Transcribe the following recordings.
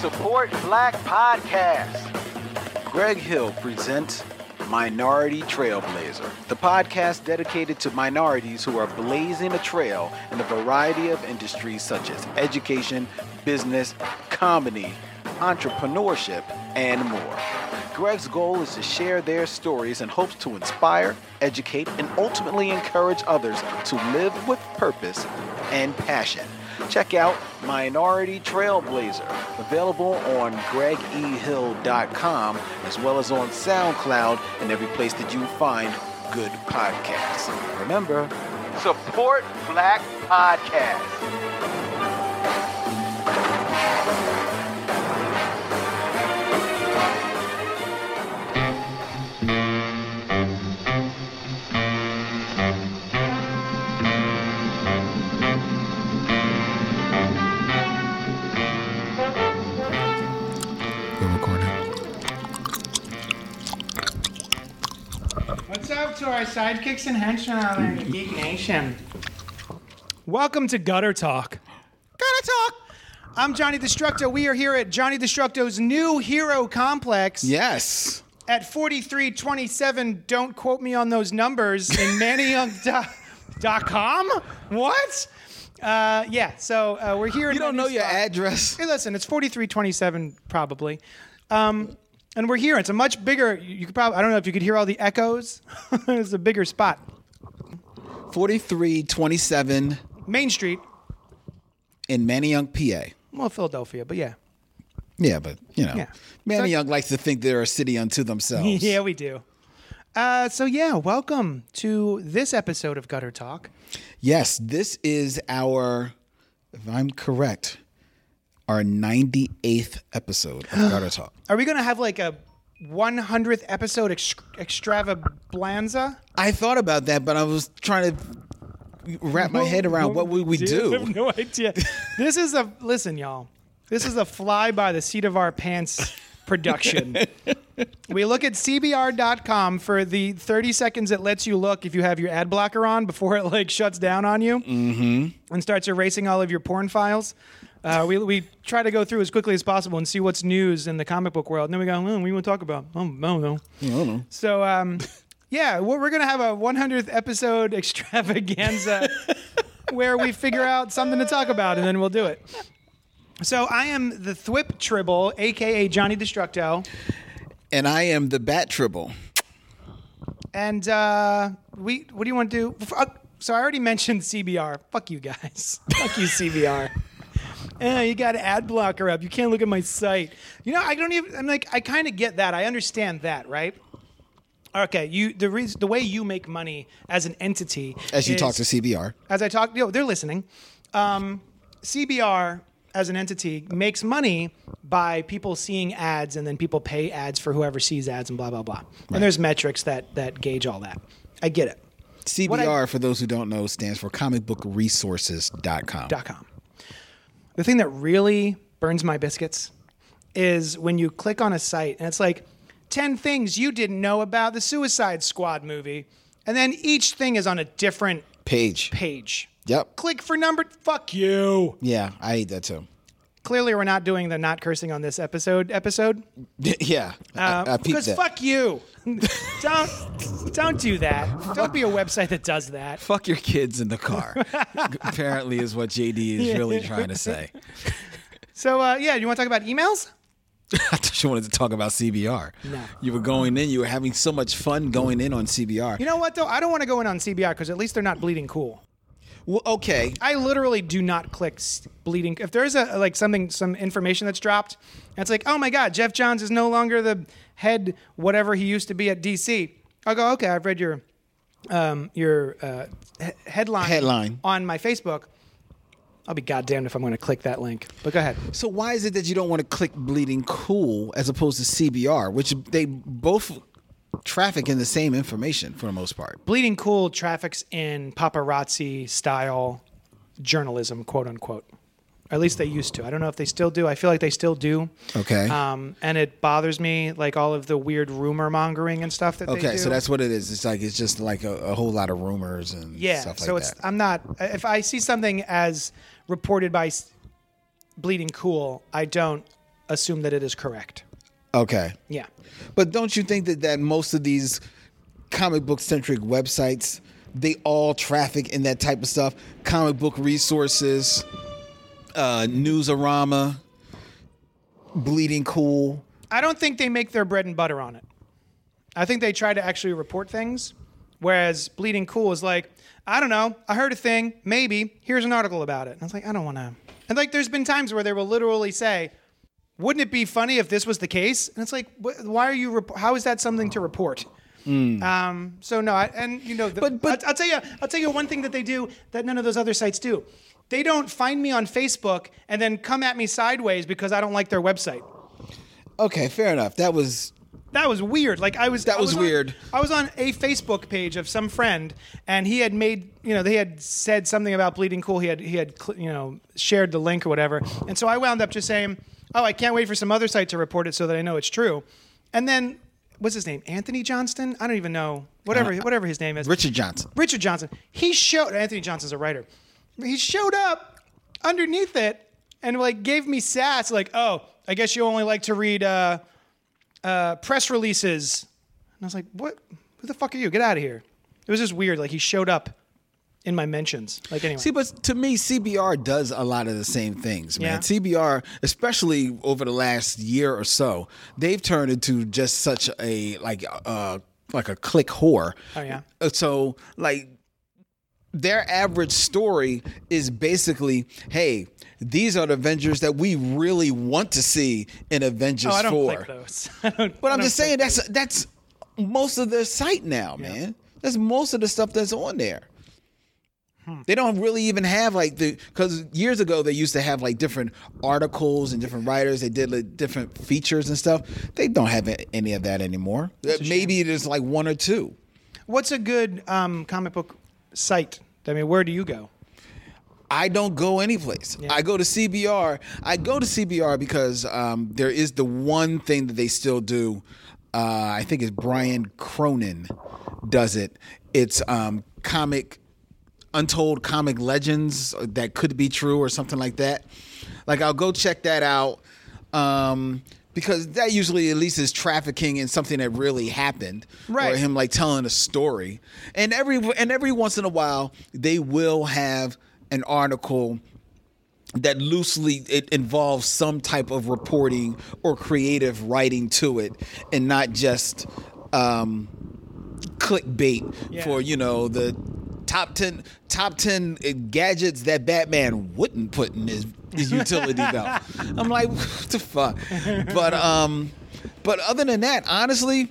Support Black Podcasts. Greg Hill presents Minority Trailblazer, the podcast dedicated to minorities who are blazing a trail in a variety of industries such as education, business, comedy, entrepreneurship, and more. Greg's goal is to share their stories and hopes to inspire, educate, and ultimately encourage others to live with purpose and passion. Check out Minority Trailblazer, available on gregehill.com as well as on SoundCloud and every place that you find good podcasts. Remember, support black podcasts. To our sidekicks and henchmen out there in Geek Nation? Welcome to Gutter Talk. Gutter Talk! I'm Johnny Destructo. We are here at Johnny Destructo's new hero complex Yes. at 4327. Don't quote me on those numbers in mannyyoung.com. What? Uh, yeah, so uh, we're here. in You don't know Manny's your address. Hey, listen, it's 4327 probably. Um, and we're here. It's a much bigger. You could probably. I don't know if you could hear all the echoes. it's a bigger spot. 4327 Main Street, in Manayunk, PA. well, Philadelphia, but yeah, Yeah, but you know, Yeah. Manayunk likes to think they're a city unto themselves. yeah, we do. Uh, so yeah, welcome to this episode of Gutter Talk. Yes, this is our, if I'm correct, our 98th episode of Gutter Talk. Are we gonna have like a 100th episode ex- extravaganza? I thought about that, but I was trying to wrap my head around what would we do. I have no idea. this is a listen, y'all. This is a fly by the seat of our pants production. we look at cbr.com for the 30 seconds it lets you look if you have your ad blocker on before it like shuts down on you mm-hmm. and starts erasing all of your porn files. Uh, we, we try to go through as quickly as possible and see what's news in the comic book world. And then we go, oh, what do you want to talk about? Oh, I don't know. I don't know. So, um, yeah, we're, we're going to have a 100th episode extravaganza where we figure out something to talk about and then we'll do it. So, I am the Thwip Tribble, aka Johnny Destructo, And I am the Bat Tribble. and uh, we. What do you want to do? Uh, So, I already mentioned CBR. Fuck you guys. Fuck you, CBR. Eh, you got an ad blocker up. You can't look at my site. You know, I don't even. I'm like, I kind of get that. I understand that, right? Okay, you the reason the way you make money as an entity As you is- talk to CBR. as I talk, you know, they're listening. Um, CBR as an entity makes money by people seeing ads, and then people pay ads for whoever sees ads, and blah blah blah. And there's metrics that that gauge all that. I get it. CBR, I- for those who don't know, stands for comicbookresources.com. Dot com. The thing that really burns my biscuits is when you click on a site and it's like 10 things you didn't know about the Suicide Squad movie. And then each thing is on a different Page. page. Yep. Click for number. Fuck you. Yeah, I hate that too. Clearly, we're not doing the not cursing on this episode. Episode yeah, I, I because that. fuck you. don't don't do that. Don't be a website that does that. Fuck your kids in the car. Apparently, is what JD is really trying to say. So uh, yeah, you want to talk about emails? I thought you wanted to talk about CBR. No. You were going in. You were having so much fun going in on CBR. You know what though? I don't want to go in on CBR because at least they're not bleeding cool. Well, okay. I literally do not click bleeding. If there's a like something, some information that's dropped, it's like, oh my god, Geoff Johns is no longer the head, whatever he used to be at DC. I'll go, okay, I've read your, um, your uh, he- headline Headline. on my Facebook. I'll be goddamned if I'm going to click that link. But go ahead. So why is it that you don't want to click Bleeding Cool as opposed to CBR, which they both traffic in the same information for the most part? Bleeding Cool traffics in paparazzi style journalism, quote unquote. At least they used to. I don't know if they still do. I feel like they still do. Okay. Um, and it bothers me, like all of the weird rumor mongering and stuff that they Okay, do. so that's what it is. It's like it's just like a, a whole lot of rumors and yeah. stuff like so it's that. I'm not. If I see something as reported by Bleeding Cool, I don't assume that it is correct. Okay. Yeah. But don't you think that, that most of these comic book centric websites, they all traffic in that type of stuff? Comic book resources, uh, Newsarama, Bleeding Cool. I don't think they make their bread and butter on it. I think they try to actually report things, whereas Bleeding Cool is like, I don't know, I heard a thing, maybe, here's an article about it. And I was like, I don't want to. And like, there's been times where they will literally say, wouldn't it be funny if this was the case? And it's like, wh- why are you, rep- how is that something to report? Um, so no, I, and you know, the, But- but- I'll, I'll tell you, I'll tell you one thing that they do that none of those other sites do. They don't find me on Facebook and then come at me sideways because I don't like their website. Okay, fair enough. That was That was weird. Like I was. That I was on- weird. I was on a Facebook page of some friend, and he had made, you know, they had said something about Bleeding Cool. He had, he had, you know, shared the link or whatever. And so I wound up just saying, "Oh, I can't wait for some other site to report it so that I know it's true." And then, what's his name? Anthony Johnston? I don't even know. Whatever, whatever his name is. Richard Johnson. Richard Johnson. He showed Anthony Johnston's a writer. He showed up underneath it and like gave me sass like, "Oh, I guess you only like to read uh, uh, press releases." And I was like, "What? Who the fuck are you? Get out of here!" It was just weird. Like he showed up in my mentions. Like anyway, See, but to me, CBR does a lot of the same things, man. Yeah. CBR, especially over the last year or so, they've turned into just such a like uh like a click whore. Oh, yeah? Uh, So like their average story is basically, hey, these are the Avengers that we really want to see in Avengers oh, I don't 4. click those. I don't, But I'm just saying those. that's that's most of their site now, man. That's most of the stuff that's on there. Hmm. They don't really even have like the because years ago they used to have like different articles and different writers. They did like different features and stuff. They don't have any of that anymore. Maybe there's like one or two. What's a good um, comic book site? I mean, where do you go? I don't go anyplace. I go to CBR. I go to CBR because um, there is the one thing that they still do. Uh, I think it's Brian Cronin does it. It's um, comic, untold comic legends that could be true or something like that. Like I'll go check that out um, because that usually at least is trafficking in something that really happened, Right. Or him like telling a story. And every and every once in a while they will have an article that loosely it involves some type of reporting or creative writing to it and not just um clickbait Yeah. for you know the top 10 top 10 gadgets that Batman wouldn't put in his, his utility belt. I'm like what the fuck. But um but other than that honestly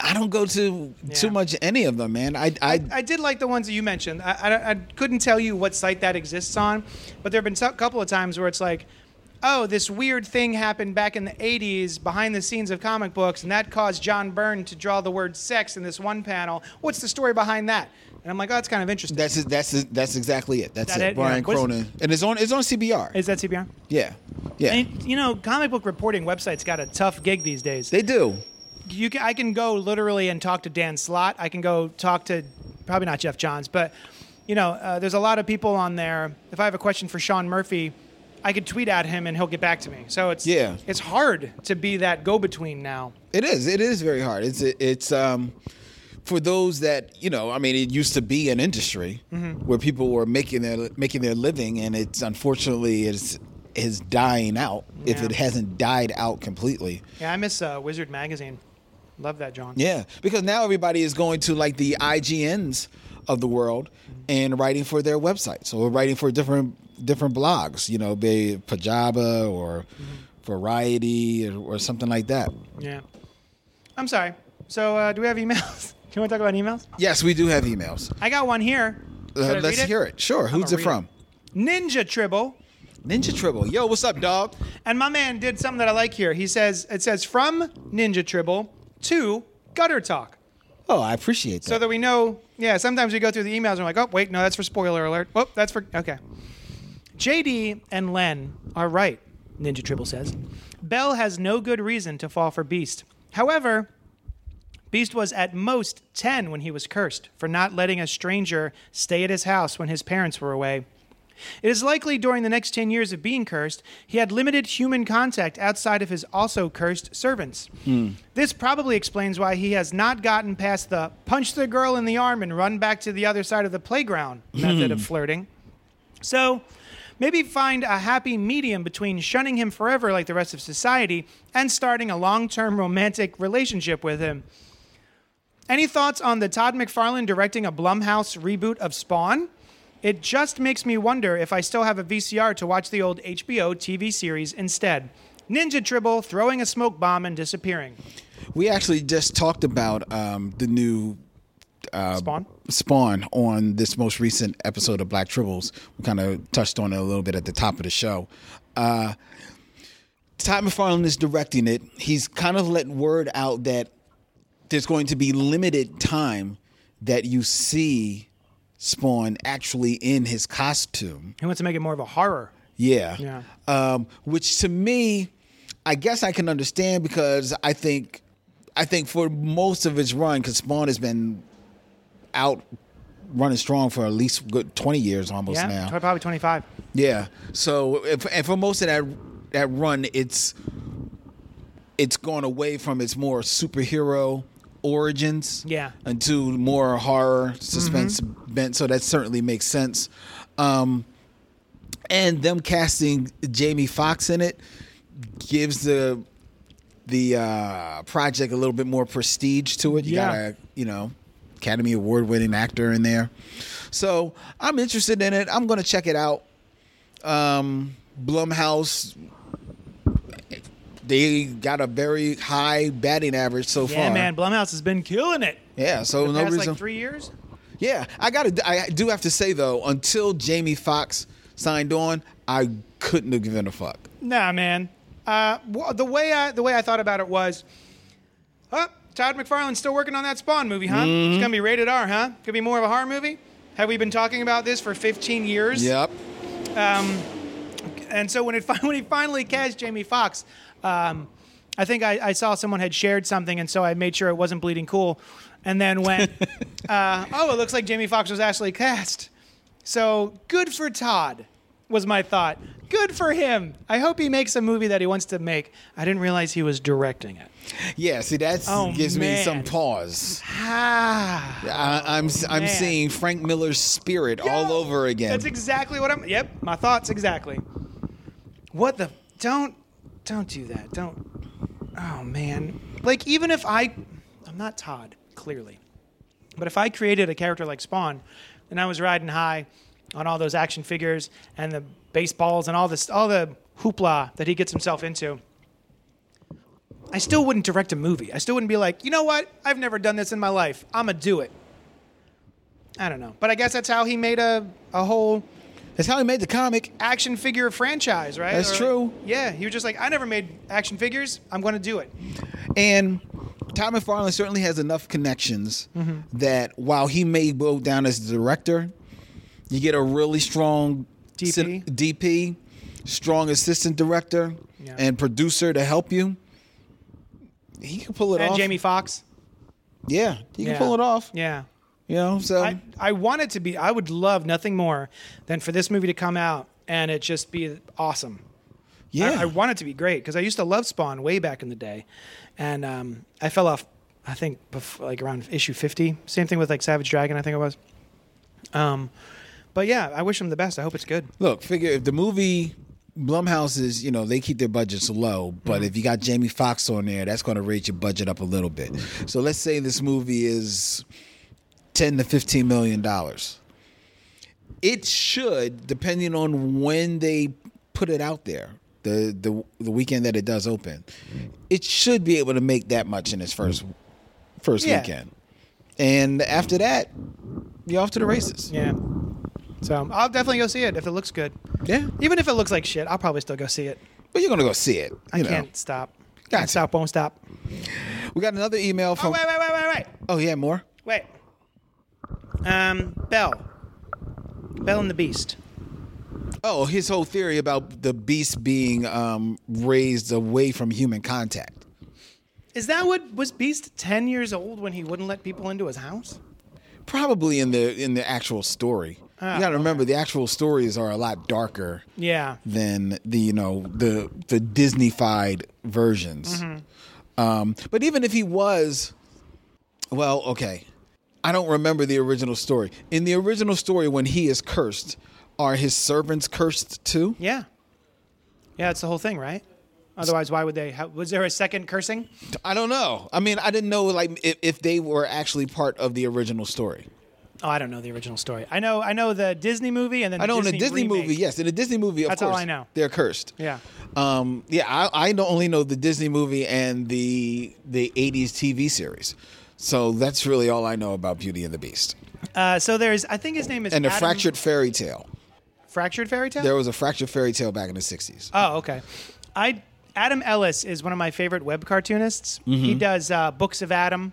I don't go to too much any of them, man. I I, I did like the ones that you mentioned. I, I, I couldn't tell you what site that exists on, but there have been a couple of times where it's like, oh, this weird thing happened back in the 80s behind the scenes of comic books, and that caused John Byrne to draw the word sex in this one panel. What's the story behind that? And I'm like, oh, that's kind of interesting. that's it, that's that's exactly it. That's That it. it? Brian Yeah. Cronin. And it's on it's on CBR. Is that CBR? Yeah, yeah, And, you know, comic book reporting websites got a tough gig these days. they do. you can, I can go literally and talk to Dan Slott. I can go talk to probably not Geoff Johns, but you know, uh, there's a lot of people on there. If I have a question for Sean Murphy, I could tweet at him and he'll get back to me. So it's Yeah. it's hard to be that go between now. It is. It is very hard. It's it's um for those that you know. I mean, it used to be an industry Mm-hmm. where people were making their making their living, and it's unfortunately is is dying out. If it hasn't died out completely. Yeah, I miss uh, Wizard magazine. Love that, John. Yeah, because now everybody is going to like the IGNs of the world and writing for their websites or writing for different different blogs. You know, be Pajaba or Variety or, or something like that. Yeah. I'm sorry. So uh, do we have emails? do we talk about emails? Yes, we do have emails. I got one here. Uh, let's read hear it. Sure. Who's gonna it from? Ninja Tribble. Ninja Tribble. Yo, what's up, dog? And my man did something that I like here. He says it says from Ninja Tribble to Gutter Talk. Oh, I appreciate that. So that we know, yeah, sometimes we go through the emails and we're like, oh, wait, no, that's for spoiler alert. Oh, that's for, okay. JD and Len are right, Ninja Tribble says. Belle has no good reason to fall for Beast. However, Beast was at most 10 when he was cursed for not letting a stranger stay at his house when his parents were away. It is likely during the next 10 years of being cursed, he had limited human contact outside of his also cursed servants. Hmm. This probably explains why he has not gotten past the punch the girl in the arm and run back to the other side of the playground hmm. method of flirting. So, maybe find a happy medium between shunning him forever like the rest of society and starting a long term romantic relationship with him. Any thoughts on the Todd McFarlane directing a Blumhouse reboot of Spawn? It just makes me wonder if I still have a VCR to watch the old HBO TV series instead. Ninja Tribble throwing a smoke bomb and disappearing. We actually just talked about um, the new Spawn? Spawn on this most recent episode of Black Tribbles. We kind of touched on it a little bit at the top of the show. Uh, Todd McFarlane is directing it. He's kind of let word out that there's going to be limited time that you see Spawn actually in his costume. He wants to make it more of a horror. Yeah. Yeah. Um, which to me, I guess I can understand because I think, I think for most of its run, because Spawn has been out running strong for at least good twenty years almost Yeah, now. probably 25. Yeah. So, if, and for most of that that run, it's it's gone away from its more superhero origins, Yeah. into more horror suspense bent. So that certainly makes sense. Um, and them casting Jamie Foxx in it gives the the uh, project a little bit more prestige to it. You Yeah. got a you know Academy Award winning actor in there, so I'm interested in it. I'm to check it out. Um, Blumhouse, they got a very high batting average so Yeah, far. Yeah, man. Blumhouse has been killing it. Yeah, so The no past reason. like three years? Yeah, I got to. I do have to say though, until Jamie Foxx signed on, I couldn't have given a fuck. Nah, man. Uh, the way I the way I thought about it was, oh, Todd McFarlane's still working on that Spawn movie, huh? Mm-hmm. It's gonna be rated R, huh? Could be more of a horror movie. Have we been talking about this for 15 years? Yep. Um, And so when it when he finally cast Jamie Foxx, um, I think I, I saw someone had shared something, and so I made sure it wasn't bleeding cool, and then went, uh, oh, it looks like Jamie Foxx was actually cast. So good for Todd, was my thought. Good for him. I hope he makes a movie that he wants to make. I didn't realize he was directing it. Yeah. See, that Oh, gives me some pause. Ah. I, I'm I'm Man. seeing Frank Miller's spirit all over again. That's exactly what I'm. Yep, my thoughts exactly. What the? Don't, don't do that. Don't. Oh man. Like even if I, I'm not Todd clearly, but if I created a character like Spawn, and I was riding high on all those action figures and the baseballs and all this, all the hoopla that he gets himself into. I still wouldn't direct a movie. I still wouldn't be like, you know what? I've never done this in my life. I'm gonna do it. I don't know, but I guess that's how he made a a whole That's how he made the comic. action figure franchise, right? That's Or- true. Yeah, he was just like, I never made action figures. I'm going to do it. And Todd McFarlane certainly has enough connections Mm-hmm. that while he may go down as the director, you get a really strong DP. cin- DP, strong assistant director, Yeah. and producer to help you. He can pull it And off. And Jamie Foxx. yeah, he can pull it off. Yeah. You know, so I, I want it to be, I would love nothing more than for this movie to come out and it just be awesome. yeah, I, I want it to be great because I used to love Spawn way back in the day. And um, I fell off, I think, before, like around issue 50. Same thing with like Savage Dragon, I think it was. Um, but yeah, I wish him the best. I hope it's good. Look, figure if the movie Blumhouse is, you know, they keep their budgets low, but Mm-hmm. if you got Jamie Foxx on there, that's going to raise your budget up a little bit. So let's say this movie is ten to fifteen million dollars. It should, depending on when they put it out there, the the the weekend that it does open, it should be able to make that much in its first first Yeah. weekend. And after that, you're off to the races. Yeah. So I'll definitely go see it if it looks good. Yeah. Even if it looks like shit, I'll probably still go see it. But you're gonna go see it. I know. can't stop. Gotcha. Can't stop, won't stop. We got another email Oh, from. wait, wait, wait, wait, wait. Oh yeah, more. Wait. Um, Belle. Belle and the Beast. Oh, his whole theory about the beast being um, raised away from human contact. Is that what was Beast 10 years old when he wouldn't let people into his house? Probably in the in the actual story. Ah, you got to remember the actual stories are a lot darker Yeah. than the you know the the Disneyfied versions. Um, but even if he was, well, okay, I don't remember the original story. In the original story, when he is cursed, are his servants cursed too? Yeah. Yeah, it's the whole thing, right? Otherwise, why would they? How, was there a second cursing? I don't know. I mean, I didn't know like if, if they were actually part of the original story. Oh, I don't know the original story. I know, I know the Disney movie, and then I know the in the Disney remake. movie, yes, in the Disney movie, of That's course, all I know. they're cursed. Yeah. Um, yeah, I, I only know the Disney movie and the the '80s TV series, so that's really all I know about Beauty and the Beast Uh, so there's, I think his name is and Adam- fractured fairy tale. fractured fairy tale. There was a fractured fairy tale back in the '60s. Oh, okay. I Adam Ellis is one of my favorite web cartoonists. He does uh, books of Adam,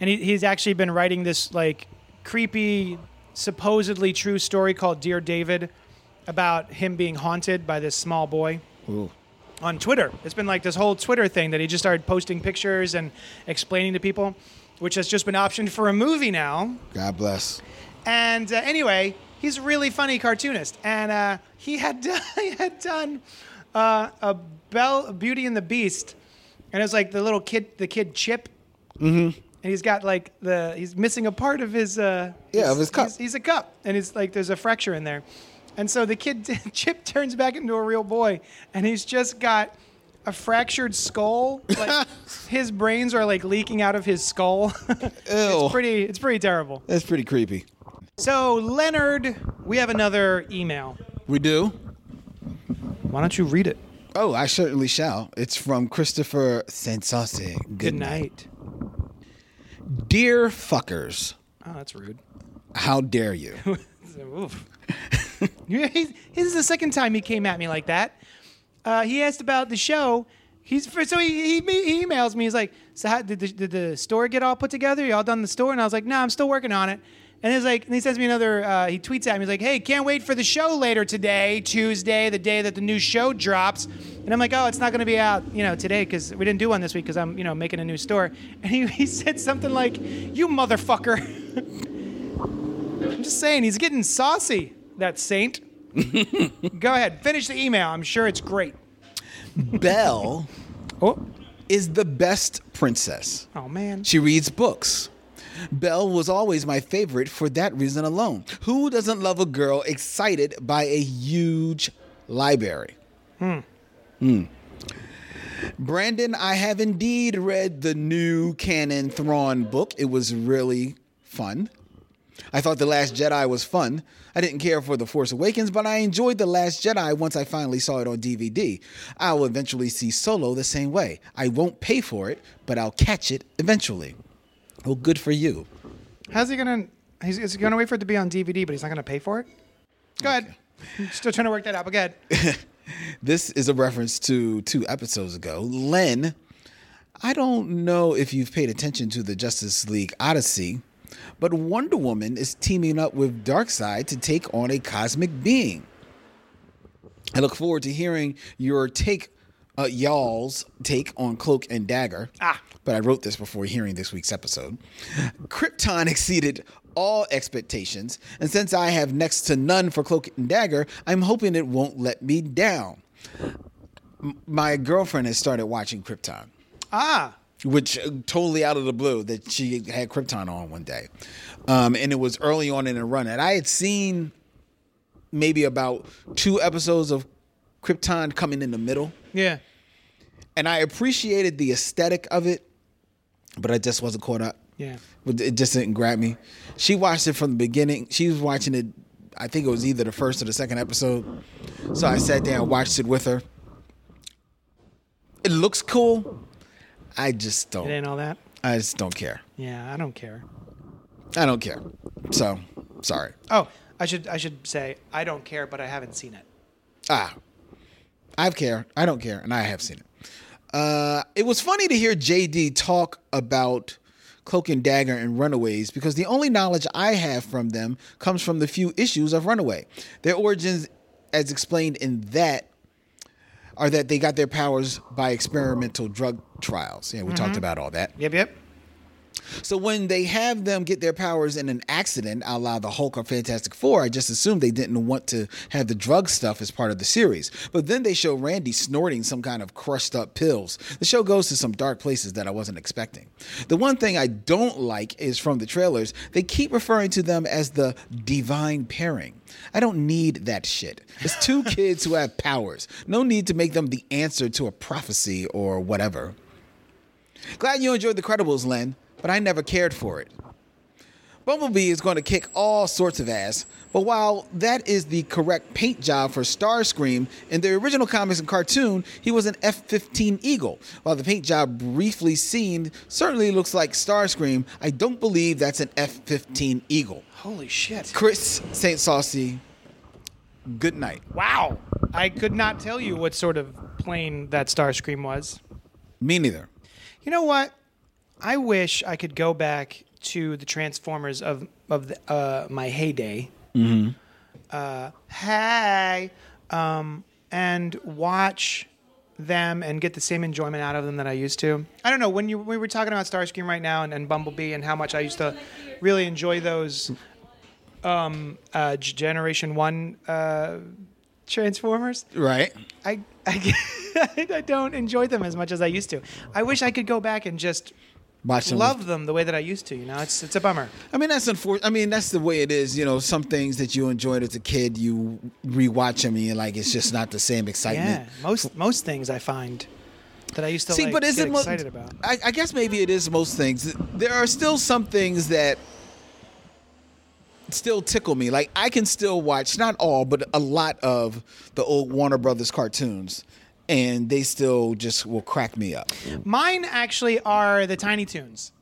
and he, he's actually been writing this like creepy, supposedly true story called Dear David, about him being haunted by this small boy Ooh. on Twitter. It's been like this whole Twitter thing that he just started posting pictures and explaining to people, which has just been optioned for a movie now. God bless. And uh, anyway, he's a really funny cartoonist, and uh, he had done, he had done uh, a Belle Beauty and the Beast, and it was like the little kid, the kid Chip, mm-hmm. and he's got like the he's missing a part of his uh, Yeah, of his cup. He's, he's a cup, and it's like there's a fracture in there, and so the kid Chip turns back into a real boy, and he's just got. A fractured skull, like his brains are like leaking out of his skull. Ew. it's pretty. It's pretty terrible. That's pretty creepy. So, Leonard, we have another email. We do. Why don't you read it? Oh, I certainly shall. It's from Christopher St. Saucy. Good, Good night. night. Dear fuckers, Oh, that's rude. how dare you? This is the second time he came at me like that. Uh, he asked about the show. He's so he, he, he emails me. He's like, "So how, did, the, did the store get all put together? You all done the store?" And I was like, "No, I'm still working on it." And he's like, and he sends me another. Uh, he tweets at me. He's like, "Hey, can't wait for the show later today, Tuesday, the day that the new show drops." And I'm like, "Oh, it's not going to be out, you know, today because we didn't do one this week because I'm, you know, making a new store." And he, he said something like, "You motherfucker." I'm just saying, he's getting saucy, that saint. Go ahead, finish the email. I'm sure it's great. Belle Oh, is the best princess. oh man. She reads books. Belle was always my favorite for that reason alone. Who doesn't love a girl excited by a huge library? Hmm. Hmm. Brandon, I have indeed read the new canon Thrawn book. It was really fun. I thought The Last Jedi was fun. I didn't care for The Force Awakens, but I enjoyed The Last Jedi once I finally saw it on DVD. I'll eventually see Solo the same way. I won't pay for it, but I'll catch it eventually. Well, good for you. How's he gonna? He's, he's gonna wait for it to be on DVD, but he's not gonna pay for it. Go ahead. Still trying to work that out, but go ahead. This is a reference to two episodes ago. Len, I don't know if you've paid attention to the Justice League Odyssey, but Wonder Woman is teaming up with Darkseid to take on a cosmic being. I look forward to hearing your take, uh, y'all's take on Cloak and Dagger. Ah. But I wrote this before hearing this week's episode. Krypton exceeded all expectations, and since I have next to none for Cloak and Dagger, I'm hoping it won't let me down. M- My girlfriend has started watching Krypton Ah, which uh, totally out of the blue that she had Krypton on one day, um, and it was early on in the run, and I had seen maybe about two episodes of Krypton coming in the middle, yeah. and I appreciated the aesthetic of it, but I just wasn't caught up. Yeah. It just didn't grab me. She watched it from the beginning. She was watching it. I think it was either the first or the second episode. So I sat down and watched it with her. It looks cool. I just don't. It ain't all that. I just don't care. Yeah, I don't care. I don't care. So, sorry. Oh, I should I should say I don't care, but I haven't seen it. Ah, I care. I don't care, and I have seen it. Uh, it was funny to hear JD talk about Cloak and Dagger and Runaways because the only knowledge I have from them comes from the few issues of Runaway. Their origins, as explained in that, are that they got their powers by experimental drug trials. Yeah, we talked mm-hmm. about all that. Yep, yep. So when they have them get their powers in an accident, a la the Hulk or Fantastic Four, I just assumed they didn't want to have the drug stuff as part of the series. But then they show Randy snorting some kind of crushed up pills. The show goes to some dark places that I wasn't expecting. The one thing I don't like is from the trailers, they keep referring to them as the divine pairing. I don't need that shit. It's two kids who have powers. No need to make them the answer to a prophecy or whatever. Glad you enjoyed The Credibles, Len, but I never cared for it. Bumblebee is going to kick all sorts of ass, but while that is the correct paint job for Starscream, in the original comics and cartoon, he was an F 15 Eagle. While the paint job briefly seen certainly looks like Starscream, I don't believe that's an F 15 Eagle. Holy shit. Chris St. Saucy, good night. Wow. I could not tell you what sort of plane that Starscream was. Me neither. You know what? I wish I could go back to the Transformers of of the, uh, my heyday. Mm-hmm. Uh, hey, um, and watch them and get the same enjoyment out of them that I used to. I don't know when you we were talking about Starscream right now and, and Bumblebee and how much I used to really enjoy those um, uh, Generation One uh, Transformers. Right. I, I I don't enjoy them as much as I used to. I wish I could go back and just Watch them. love them the way that I used to. You know, it's it's a bummer. I mean, that's unfortunate. I mean, that's the way it is. You know, some things that you enjoyed as a kid, you rewatch them and you're like, it's just not the same excitement. Yeah, most most things I find that I used to See, like, but is get it mo- excited about. I, I guess maybe it is most things. There are still some things that still tickle me. Like I can still watch not all, but a lot of the old Warner Brothers cartoons, and they still just will crack me up. Mine actually are the Tiny Toons.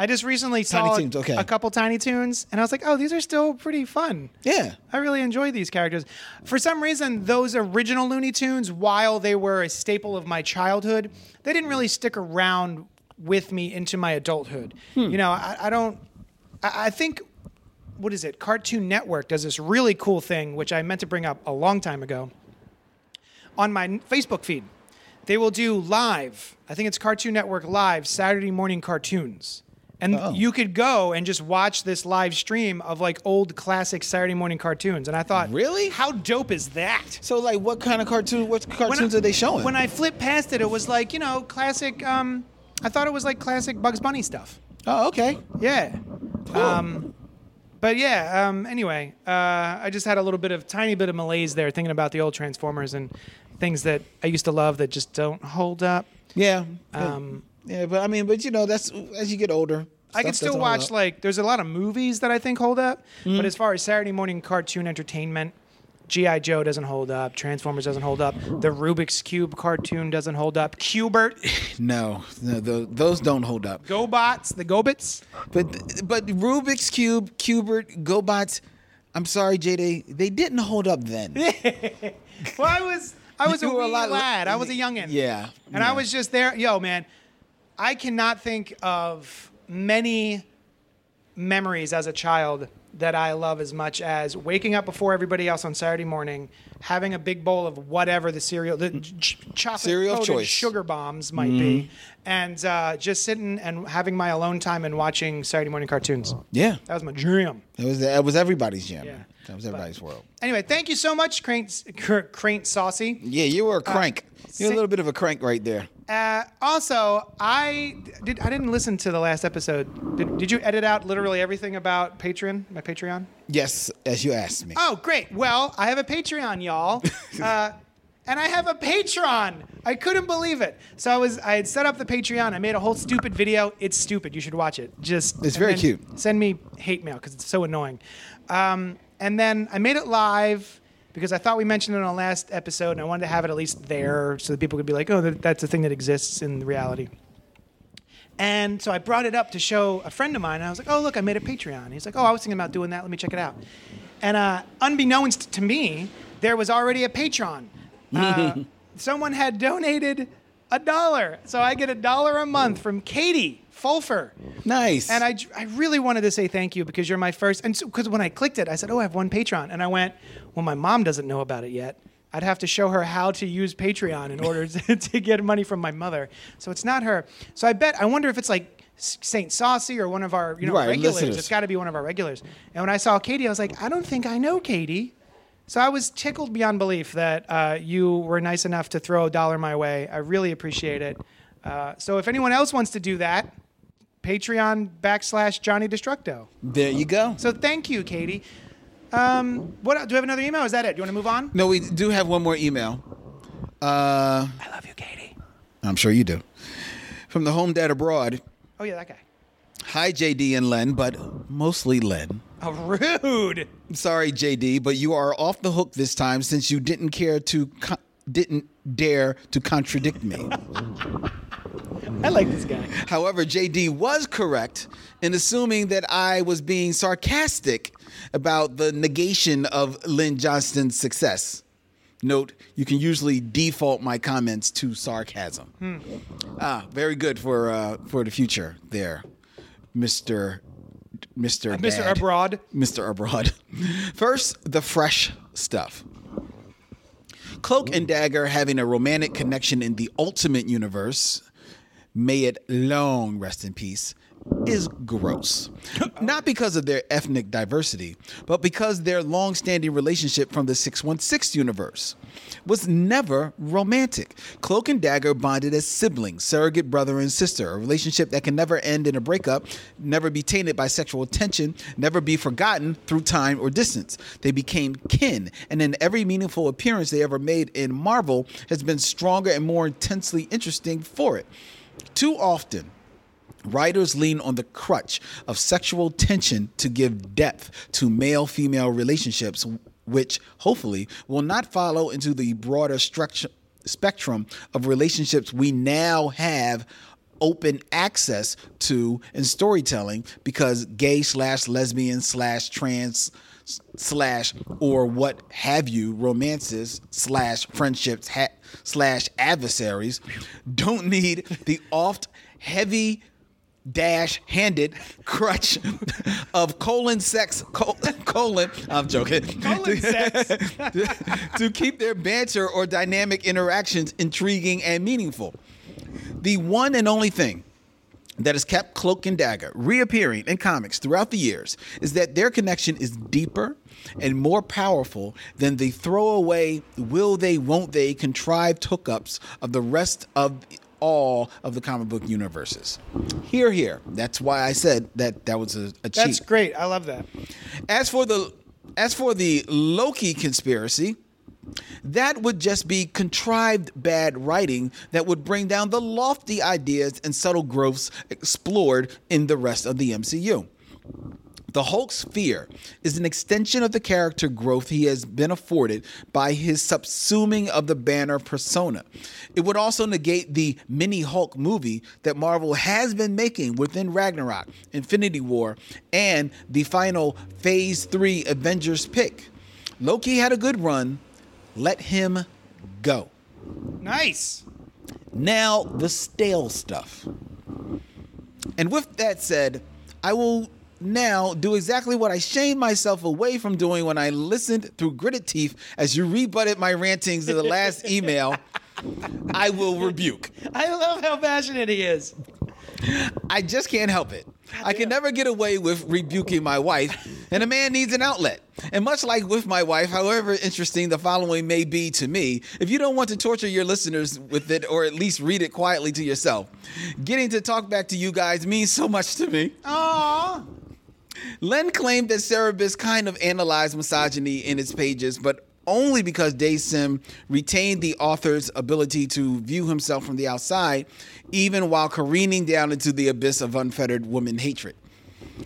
I just recently saw Tiny Toons, okay. a couple Tiny Toons, and I was like, oh, these are still pretty fun. Yeah. I really enjoy these characters. For some reason, those original Looney Tunes, while they were a staple of my childhood, they didn't really stick around with me into my adulthood. Hmm. You know, I, I don't. I, I think what is it? Cartoon Network does this really cool thing, which I meant to bring up a long time ago. On my Facebook feed, they will do live. I think it's Cartoon Network live Saturday morning cartoons. And Oh. you could go and just watch this live stream of like old classic Saturday morning cartoons. And I thought, Really? How dope is that? So, like, what kind of cartoon? What When cartoons I- are they showing? When I flipped past it, it was like, you know, classic. Um, I thought it was like classic Bugs Bunny stuff. oh, okay. Yeah. Um, but yeah. Um, anyway, uh, I just had a little bit of tiny bit of malaise there, thinking about the old Transformers and things that I used to love that just don't hold up. Yeah. Um, yeah, but I mean, but you know, that's as you get older. I can still watch up. like there's a lot of movies that I think hold up, Mm-hmm. but as far as Saturday morning cartoon entertainment, GI Joe doesn't hold up, Transformers doesn't hold up, the Rubik's Cube cartoon doesn't hold up, Q*bert, No, no, tho- those don't hold up. GoBots, the GoBits. But but Rubik's cube, Q*bert, GoBots. I'm sorry, JD. They didn't hold up then. Well, I was I was a wee lad. I was a youngin. Yeah, And I was just there. Yo, man, I cannot think of many memories as a child that I love as much as waking up before everybody else on Saturday morning, having a big bowl of whatever the cereal, the ch- chocolate choice. sugar bombs might be, and uh, just sitting and having my alone time and watching Saturday morning cartoons. Yeah, That was my jam. it was that was everybody's jam. Yeah. That was everybody's world. Anyway, thank you so much, Craint, Craint Saucy. Yeah, you were a crank. You're a little bit of a crank right there. Uh, also, I did. I didn't listen to the last episode. Did, did you edit out literally everything about Patreon? My Patreon. Yes, as you asked me. Oh, great. Well, I have a Patreon, y'all, uh, and I have a Patreon. I couldn't believe it. So I was. I had set up the Patreon. I made a whole stupid video. It's stupid. You should watch it. Just. It's very cute. Send me hate mail because it's so annoying. Um, and then I made it live. Because I thought we mentioned it on the last episode, and I wanted to have it at least there so that people could be like, "Oh, that's a thing that exists in reality." And so I brought it up to show a friend of mine. And I was like, "Oh, look, I made a Patreon." He's like, "Oh, I was thinking about doing that. Let me check it out." And uh, unbeknownst to me, there was already a Patreon. Uh, someone had donated a dollar, so I get a dollar a month from Katie Fulfer. Nice. And I, I really wanted to say thank you because you're my first. And because when I clicked it, I said, "Oh, I have one Patreon," and I went, "Well, my mom doesn't know about it yet. I'd have to show her how to use Patreon in order to, to get money from my mother. So it's not her. So I bet I wonder if it's like Saint Saucy or one of our you know Right, regulars. listeners. It's got to be one of our regulars. And when I saw Katie, I was like, I don't think I know Katie. So I was tickled beyond belief that uh, you were nice enough to throw a dollar my way. I really appreciate it. Uh, so if anyone else wants to do that, Patreon backslash Johnny Destructo. There you go. So thank you, Katie. Um, what do we have another email? Is that it? Do you want to move on? No, we do have one more email. Uh, I love you, Katie. I'm sure you do. From the home dad abroad. Oh yeah, that guy. Hi, JD and Len, but mostly Len. Oh, rude. Sorry, JD, but you are off the hook this time since you didn't care to co- didn't dare to contradict me. I like this guy. However, JD was correct in assuming that I was being sarcastic about the negation of Lynn Johnston's success. Note, you can usually default my comments to sarcasm. Ah, very good for uh, for the future there, Mr. Mr. Mr. Abroad. Mr. Abroad. First, the fresh stuff. Cloak and mm. Dagger having a romantic connection in the Ultimate Universe, may it long rest in peace, is gross. Not because of their ethnic diversity, but because their long standing relationship from the 616 universe was never romantic. Cloak and Dagger bonded as siblings, surrogate brother and sister, a relationship that can never end in a breakup, never be tainted by sexual tension, never be forgotten through time or distance. They became kin, and in every meaningful appearance they ever made in Marvel has been stronger and more intensely interesting for it. Too often, Writers lean on the crutch of sexual tension to give depth to male female relationships, which hopefully will not follow into the broader structure, spectrum of relationships we now have open access to in storytelling because gay slash lesbian slash trans slash or what have you romances slash friendships ha- slash adversaries don't need the oft heavy dash handed crutch of colon sex col- colon I'm joking Colon sex. to keep their banter or dynamic interactions intriguing and meaningful. The one and only thing that has kept Cloak and Dagger reappearing in comics throughout the years is that their connection is deeper and more powerful than the throwaway will they won't they contrived hookups of the rest of all of the comic book universes. Here, here. That's why I said that that was a, a cheat. That's great. I love that. As for the as for the Loki conspiracy, that would just be contrived bad writing that would bring down the lofty ideas and subtle growths explored in the rest of the MCU. The Hulk's fear is an extension of the character growth he has been afforded by his subsuming of the Banner persona. It would also negate the mini Hulk movie that Marvel has been making within Ragnarok, Infinity War, and the final Phase 3 Avengers pick. Loki had a good run. Let him go. Nice. Now, the stale stuff. And with that said, I will now do exactly what I shamed myself away from doing when I listened through gritted teeth as you rebutted my rantings in the last email. I will rebuke. I love how passionate he is. I just can't help it. I can never get away with rebuking my wife, and a man needs an outlet. And much like with my wife, however interesting the following may be to me, if you don't want to torture your listeners with it or at least read it quietly to yourself, getting to talk back to you guys means so much to me. Aww. Len claimed that Cerebus kind of analyzed misogyny in its pages, but only because Dave Sim retained the author's ability to view himself from the outside, even while careening down into the abyss of unfettered woman hatred.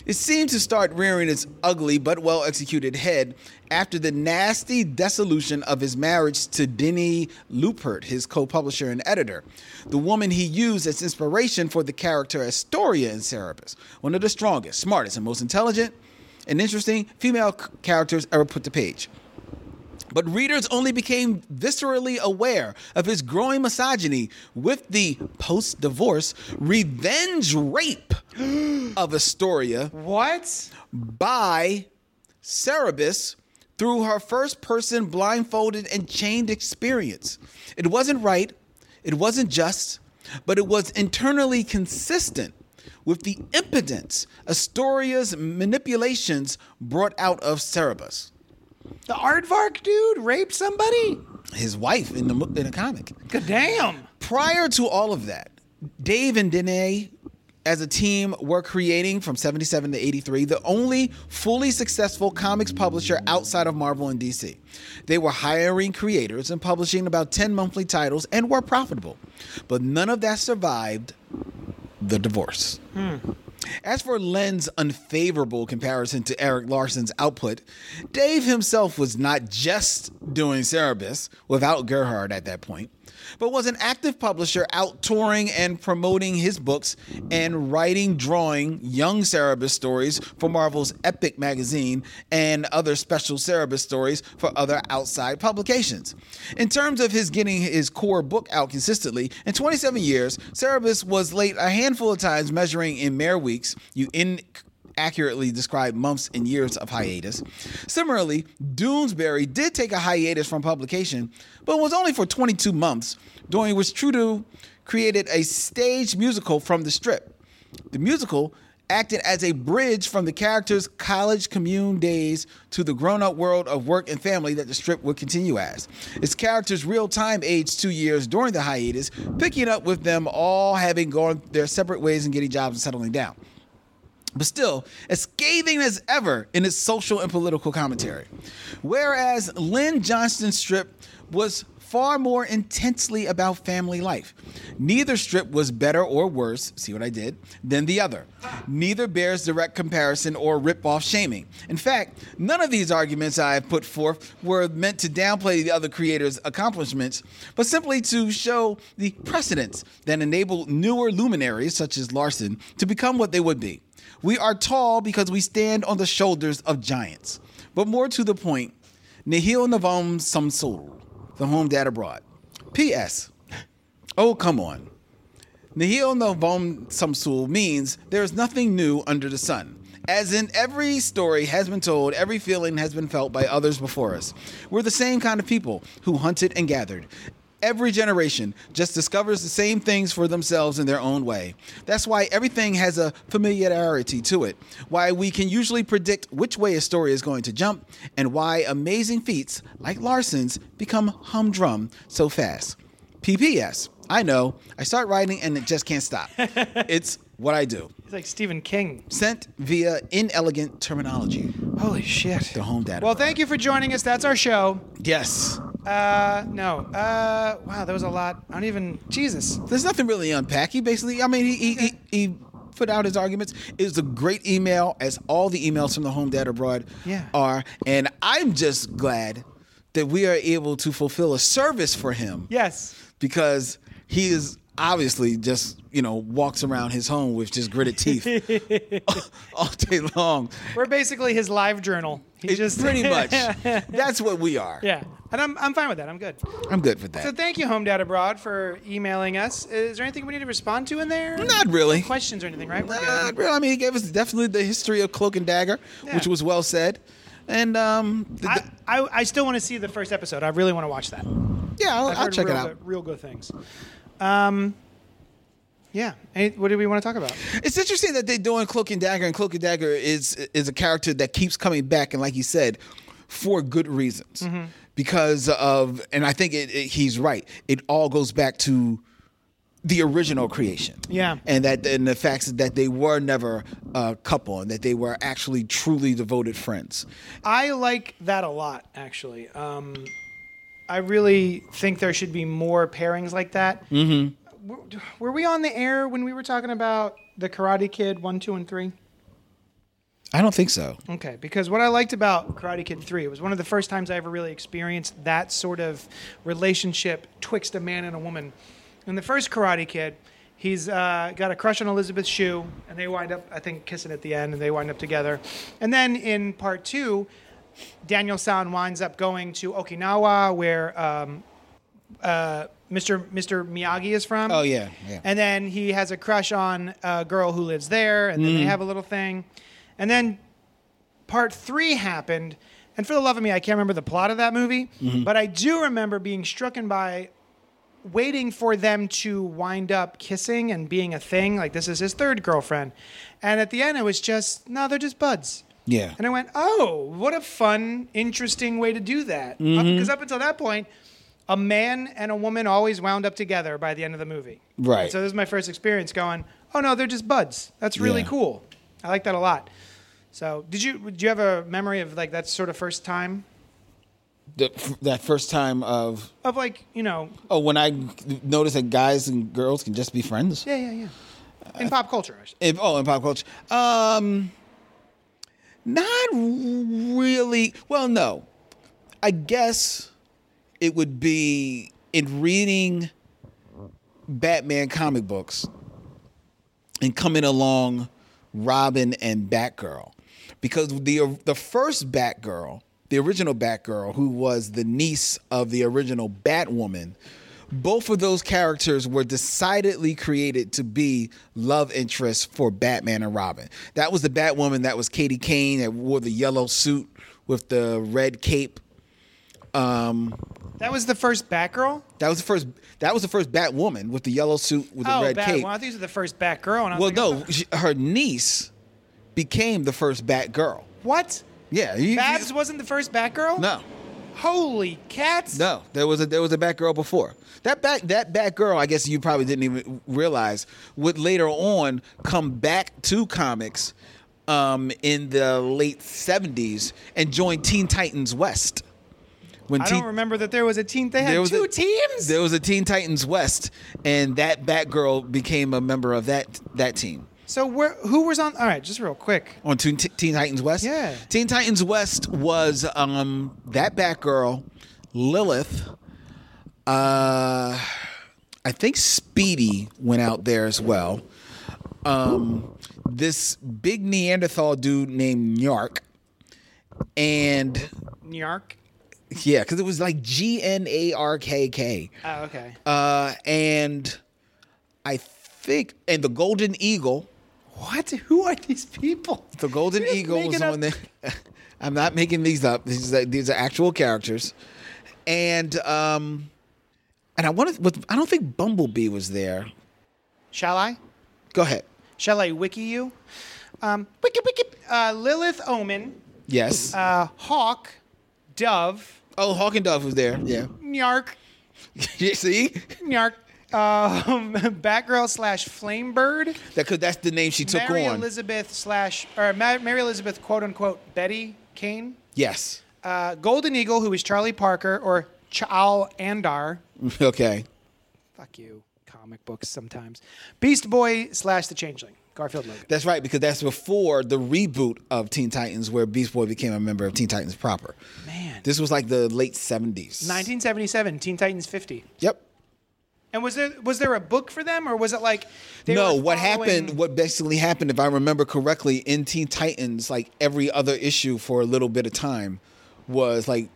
It seemed to start rearing its ugly but well executed head after the nasty dissolution of his marriage to Deni Loubert, his co publisher and editor, the woman he used as inspiration for the character Astoria in Cerebus, one of the strongest, smartest, and most intelligent and interesting female characters ever put to page. But readers only became viscerally aware of his growing misogyny with the post divorce revenge rape of Astoria What? by Cerebus through her first person blindfolded and chained experience. It wasn't right, it wasn't just, but it was internally consistent with the impotence Astoria's manipulations brought out of Cerebus, The aardvark dude raped somebody? his wife in the mo- in the comic. Good damn. Prior to all of that, Dave and Deni as a team were creating from 77 to 83 the only fully successful comics publisher outside of Marvel and DC. They were hiring creators and publishing about 10 monthly titles and were profitable. But none of that survived the divorce. Hmm. As for Len's unfavorable comparison to Erik Larsen's output, Dave himself was not just doing Cerebus without Gerhard at that point, but was an active publisher out touring and promoting his books and writing, drawing young Cerebus stories for Marvel's Epic magazine and other special Cerebus stories for other outside publications. In terms of his getting his core book out consistently, in 27 years, Cerebus was late a handful of times measuring in mere weeks. You in accurately describe months and years of hiatus. Similarly, Doonesbury did take a hiatus from publication, but was only for 22 months, during which Trudeau created a stage musical from the strip. The musical acted as a bridge from the characters' college commune days to the grown up world of work and family that the strip would continue as. Its characters' real time aged two years during the hiatus, picking up with them all having gone their separate ways and getting jobs and settling down but still as scathing as ever in its social and political commentary. Whereas Lynn Johnston's strip was far more intensely about family life. Neither strip was better or worse, see what I did, than the other. Neither bears direct comparison or rip off shaming. In fact, none of these arguments I have put forth were meant to downplay the other creators' accomplishments, but simply to show the precedents that enabled newer luminaries such as Larsen to become what they would be. We are tall because we stand on the shoulders of giants. But more to the point, nihil novam Samsul, the home dad abroad. P.S. Oh, come on. Nihil novam Samsul means there is nothing new under the sun. As in every story has been told, every feeling has been felt by others before us. We're the same kind of people who hunted and gathered. Every generation just discovers the same things for themselves in their own way. That's why everything has a familiarity to it, why we can usually predict which way a story is going to jump, and why amazing feats like Larsen's become humdrum so fast. PPS, I know, I start writing and it just can't stop. it's what I do. He's like Stephen King. Sent via inelegant terminology. Holy shit. The home data. Well, thank you for joining us. That's our show. Yes. Uh, no. Uh, wow, that was a lot. I don't even. Jesus. There's nothing really unpack. He basically, I mean, he, he, he, he put out his arguments. It was a great email, as all the emails from the home dad abroad Yeah. are. And I'm just glad that we are able to fulfill a service for him Yes. because he is obviously just you know walks around his home with just gritted teeth all day long. We're basically his live journal. He just pretty much. That's what we are. yeah, and I'm I'm fine with that. I'm good. I'm good with that. So thank you, Home Dad Abroad, for emailing us. Is there anything we need to respond to in there? Not really. questions or anything, right? We're Not good. really. I mean, he gave us definitely the history of Cloak and Dagger, Yeah. which was well said. And um, the- I, I, I still want to see the first episode. I really want to watch that. yeah, I'll, I've I'll heard check it real out. Good, real good things. Um, yeah. Any, what do we want to talk about? It's interesting that they're doing Cloak and Dagger, and Cloak and Dagger is is a character that keeps coming back, and like you said, for good reasons, Mm-hmm. Because of, and I think it, it- he's right. It all goes back to the original creation, Yeah. and that and the fact that they were never a couple, and that they were actually truly devoted friends. I like that a lot, actually. Um, I really think there should be more pairings like that. Mm-hmm. Were, were we on the air when we were talking about the Karate Kid one, two, and three? I don't think so. Okay, because what I liked about Karate Kid 3, it was one of the first times I ever really experienced that sort of relationship twixt a man and a woman. In the first Karate Kid, he's uh, got a crush on Elizabeth Shue, and they wind up, I think, kissing at the end, and they wind up together. And then in part two, Daniel San winds up going to Okinawa, where um, uh, Mr. Mr. Miyagi is from. Oh yeah, yeah. And then he has a crush on a girl who lives there, and then they have a little thing. And then part three happened, and for the love of me, I can't remember the plot of that movie, mm-hmm. but I do remember being struck by waiting for them to wind up kissing and being a thing. Like this is his third girlfriend, and at the end it was just no, they're just buds. Yeah. And I went, oh, what a fun, interesting way to do that. Because mm-hmm. up until that point, a man and a woman always wound up together by the end of the movie. Right. So this is my first experience going, oh no, they're just buds. That's really Yeah. cool. I like that a lot. So did you do you have a memory of like that sort of first time The, that first time of of like you know oh when I noticed that guys and girls can just be friends. yeah yeah yeah in pop culture I If, oh, in pop culture. Um, not really. Well, no. I guess it would be in reading Batman comic books and coming along Robin and Batgirl. Because the the first Batgirl, the original Batgirl, who was the niece of the original Batwoman, both of those characters were decidedly created to be love interests for Batman and Robin. That was the Batwoman that was Katie Kane that wore the yellow suit with the red cape. Um, that was the first Batgirl. that was the first. That was the first Batwoman with the yellow suit with the Oh, red Bat. cape. Well, I think it was the first Batgirl. And I was Well, no, she, her niece became the first Batgirl. what? Yeah, you, Babs you- wasn't the first Batgirl. no, Holy cats! no. There was a there was a Batgirl before. That back that Batgirl, I guess you probably didn't even realize, would later on come back to comics um, in the late '70s and join Teen Titans West. When I Teen- don't remember that there was a team. They had two a- teams. There was a Teen Titans West, and that Batgirl became a member of that that team. So where? Who was on? All right, just real quick. on Teen, Teen Titans West. Yeah. Teen Titans West was um that Batgirl, Lilith. Uh, I think Speedy went out there as well. Um, this big Neanderthal dude named Gnarrk, and New York. yeah, because it was like G N A R K K. Oh, okay. Uh, and I think and the Golden Eagle. What? Who are these people? The Golden Eagle was on there. I'm not making these up. These are, these are actual characters, and um, and I wanted. With, I don't think Bumblebee was there. Shall I? Go ahead. Shall I wiki you? Um, wiki wiki. Uh, Lilith Omen, Yes. uh, Hawk, Dove, oh, Hawk and Dove was there. Yeah. Gnarrk, You See, Gnarrk, um, Batgirl slash Flamebird, that cause that's the name she took Mary on. Elizabeth slash or Ma- Mary Elizabeth quote unquote Betty Kane, yes. uh, Golden Eagle who is Charlie Parker or Chal Andar. Okay. Fuck you, comic books sometimes. Beast Boy slash the Changeling, Garfield Logan. That's right because that's before the reboot of Teen Titans, where Beast Boy became a member of Teen Titans proper. Man, This was like the late 70s. 1977, Teen Titans 50. Yep. And was there was there a book for them, or was it like? they no, what happened? What basically happened, if I remember correctly, in Teen Titans, like every other issue for a little bit of time, was like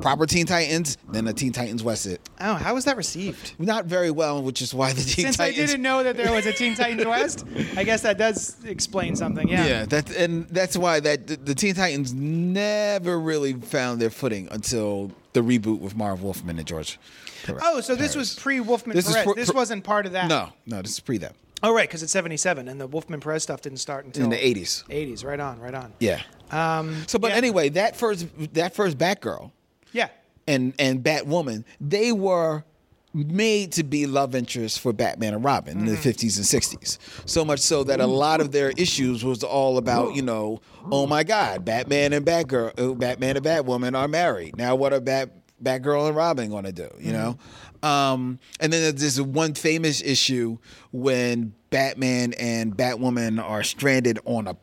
proper Teen Titans, then a Teen Titans West. It Oh, how was that received? not very well, which is why the Teen Titans. Since I didn't know that there was a Teen Titans West, I guess that does explain something. Yeah. yeah, that and that's why that the, the Teen Titans never really found their footing until the reboot with Marv Wolfman and George. Perez. Oh, so this was pre Wolfman This is Perez. this for- wasn't part of that. No, no, this is pre that Oh, right, because it's 77, and the Wolfman Perez stuff didn't start until in the eighties. 80s. Right on, right on. Yeah. Um, So, but yeah. anyway, that first that first Batgirl. Yeah. and and Batwoman, they were made to be love interests for Batman and Robin in the 50s and 60s. So much so that a lot of their issues was all about, you know, oh my God, Batman and Batgirl, oh, Batman and Batwoman are married. Now what are Bat Batgirl and Robin going to do? You know. Um, and then there's this one famous issue when Batman and Batwoman are stranded on a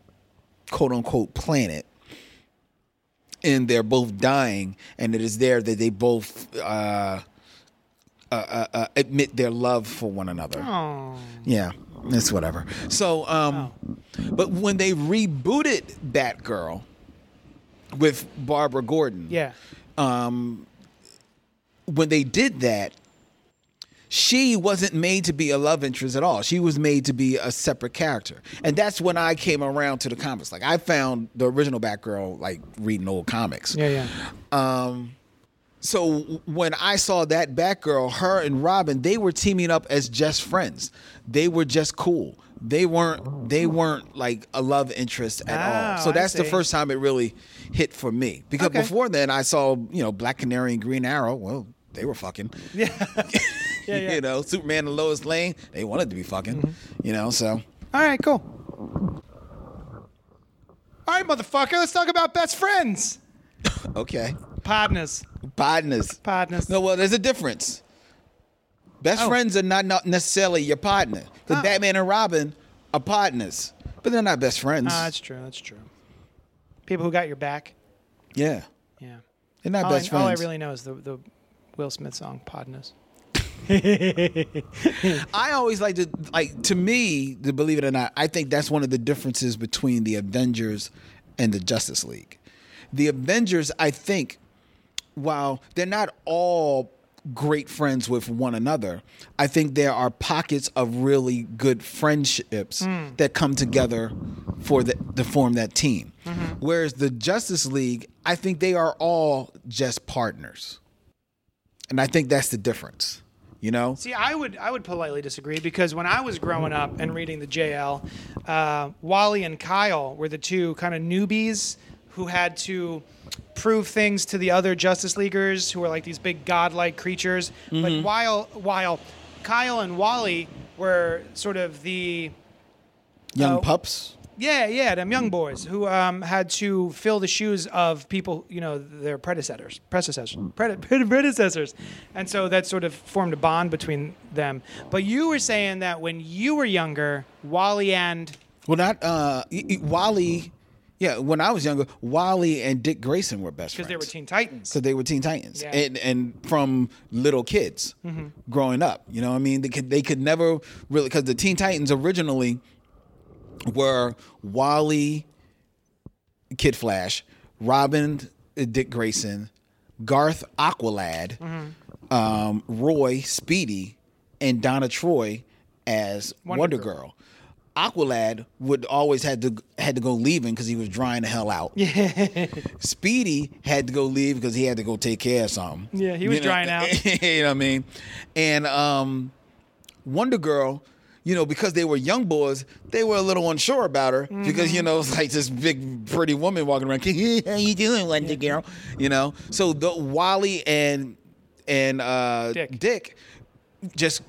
quote unquote planet and they're both dying, and it is there that they both uh, uh, uh, uh, admit their love for one another. Oh. Yeah, it's whatever. So, um, but when they rebooted Batgirl with Barbara Gordon, Yeah. When they did that, she wasn't made to be a love interest at all. She was made to be a separate character. And that's when I came around to the comics. Like I found the original Batgirl like reading old comics. Yeah, yeah. Um, so when I saw that Batgirl, her and Robin, they were teaming up as just friends. They were just cool. They weren't they weren't like a love interest at all. Oh, So that's the first time it really hit for me. Because Okay. before then I saw, you know, Black Canary and Green Arrow. Well, they were fucking. Yeah. yeah, yeah. You know, Superman and Lois Lane, they wanted to be fucking. You know, so All right, cool. All right, motherfucker. Let's talk about best friends. okay. Partners. Partners. Partners. No, well, there's a difference. Best Oh. friends are not, not necessarily your partner. The Oh. Batman and Robin are partners, but they're not best friends. Ah, that's true. That's true. People who got your back. yeah, Yeah. they're not All I, best all I really know is the, the Will Smith song, Podness. I always like to like to me, to believe it or not, I think that's one of the differences between the Avengers and the Justice League. The Avengers, I think, while they're not all great friends with one another, I think there are pockets of really good friendships hmm. that come together for the to form that team. Mm-hmm. Whereas the Justice League, I think they are all just partners. And I think that's the difference. You know? See, I would I would politely disagree because when I was growing up and reading the JL, uh, Wally and Kyle were the two kind of newbies who had to prove things to the other Justice Leaguers who were like these big godlike creatures. But while while Kyle and Wally were sort of the Young Oh. pups. Yeah yeah them young boys who um, had to fill the shoes of people you know their predecessors predecessors prede- predecessors and so that sort of formed a bond between them but you were saying that when you were younger wally and Well, not uh, y- y- Wally. Yeah, when I was younger, Wally and Dick Grayson were best friends because they were teen titans because they were Teen Titans, Yeah. Mm-hmm. and and from little kids growing up, you know, what I mean, they could they could never really because the Teen Titans originally were Wally, Kid Flash, Robin, Dick Grayson, Garth Aqualad, Mm-hmm. um, Roy Speedy, and Donna Troy as Wonder Wonder, Girl. Girl. Aqualad would always had to had to go leaving because he was drying the hell out. Yeah. Speedy had to go leave because he had to go take care of something. Yeah, he was You know- drying out. you know what I mean? And um, Wonder Girl, you know, because they were young boys, they were a little unsure about her because you know it's like this big pretty woman walking around. How you doing, Wonder Girl? You know, so the Wally and and uh, Dick. Dick just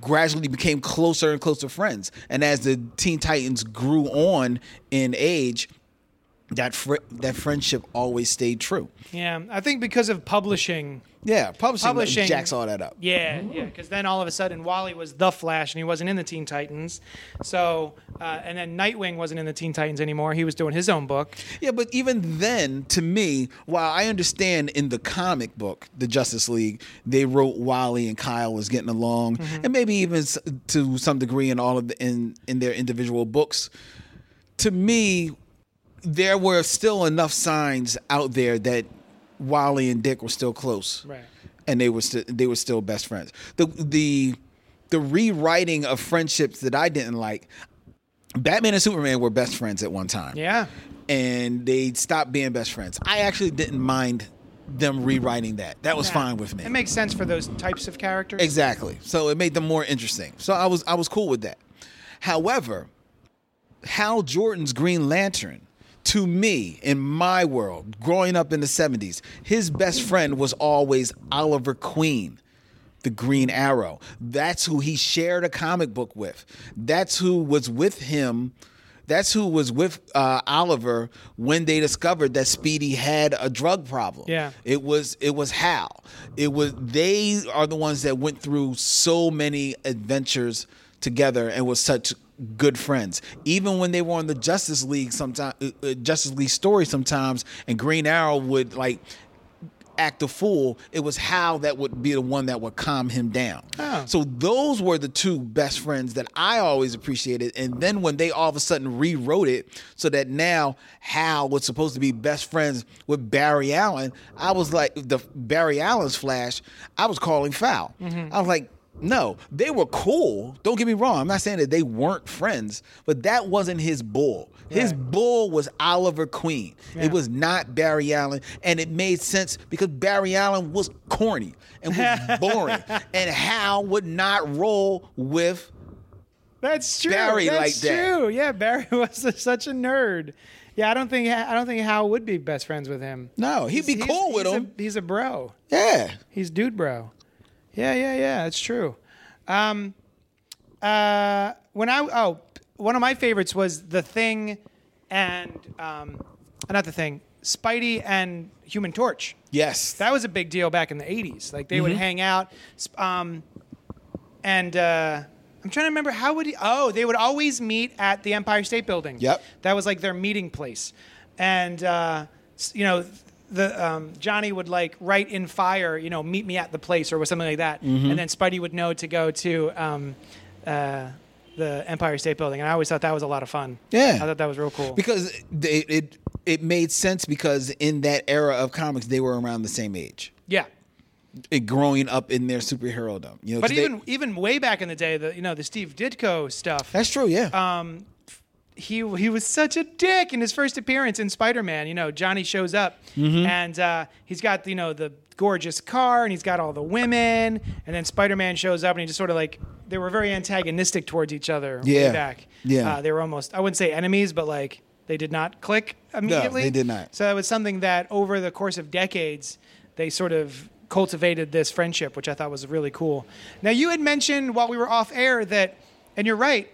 gradually became closer and closer friends. And as the Teen Titans grew on in age, that fr- that friendship always stayed true. yeah i think because of publishing Yeah, publishing, Publishing- jacks all that up. Yeah, yeah, because then all of a sudden Wally was the Flash and he wasn't in the Teen Titans. So, uh, and then Nightwing wasn't in the Teen Titans anymore. He was doing his own book. Yeah, but even then, to me, while I understand in the comic book, the Justice League, they wrote Wally and Kyle was getting along, and maybe even to some degree in all of the, in in their individual books. To me, there were still enough signs out there that Wally and Dick were still close, Right. and they were still they were still best friends. The the the rewriting of friendships that I didn't like. Batman and Superman were best friends at one time Yeah. and they stopped being best friends. I actually didn't mind them rewriting that. That was Yeah. fine with me. It makes sense for those types of characters. exactly. So it made them more interesting. So I was I was cool with that. However, Hal Jordan's Green Lantern, to me, in my world, growing up in the 70s, his best friend was always Oliver Queen the Green Arrow. That's who he shared a comic book with. That's who was with him. That's who was with uh, Oliver when they discovered that Speedy had a drug problem. Yeah. it was it was Hal. It was they are the ones that went through so many adventures together and was such good friends. Even when they were on the Justice League, sometimes uh, uh, Justice League story sometimes, and Green Arrow would like act a fool, it was Hal that would be the one that would calm him down. Oh. So those were the two best friends that I always appreciated. And then when they all of a sudden rewrote it so that now Hal was supposed to be best friends with Barry Allen, I was like the Barry Allen's Flash, I was calling foul. I was like, No, they were cool. Don't get me wrong. I'm not saying that they weren't friends, but that wasn't his bull. His Right. bull was Oliver Queen. Yeah. It was not Barry Allen, and it made sense because Barry Allen was corny and was boring, and Hal would not roll with. That's true. Barry That's like that. true. Yeah, Barry was such a nerd. Yeah, I don't think I don't think Hal would be best friends with him. No, he'd be He's- cool with he's a- him. he's a bro. yeah, He's dude bro. Yeah, yeah, yeah. It's true. Um, uh, when I oh, one of my favorites was the Thing, and um, not the Thing, Spidey and Human Torch. yes. That was a big deal back in the '80s. Like they would Mm-hmm. hang out, um, and uh, I'm trying to remember how would he? Oh, they would always meet at the Empire State Building. Yep. that was like their meeting place, and uh, you know. The um, Johnny would like write in fire, you know, meet me at the place or with something like that, Mm-hmm. and then Spidey would know to go to um, uh, the Empire State Building, and I always thought that was a lot of fun. Yeah. I thought that was real cool. because it, it it made sense because in that era of comics they were around the same age. yeah, It, growing up in their superhero You know, but 'cause they- even even way back in the day, the you know the Steve Ditko stuff. that's true. Yeah. um, he he was such a dick in his first appearance in Spider-Man. You know, Johnny shows up Mm-hmm. and uh, he's got you know the gorgeous car and he's got all the women, and then Spider-Man shows up and he just sort of like they were very antagonistic towards each other Yeah. way back. Yeah. uh, they were almost I wouldn't say enemies, but like they did not click immediately. they did not. So it was something that over the course of decades they sort of cultivated this friendship, which I thought was really cool. Now you had mentioned while we were off air that, and you're right,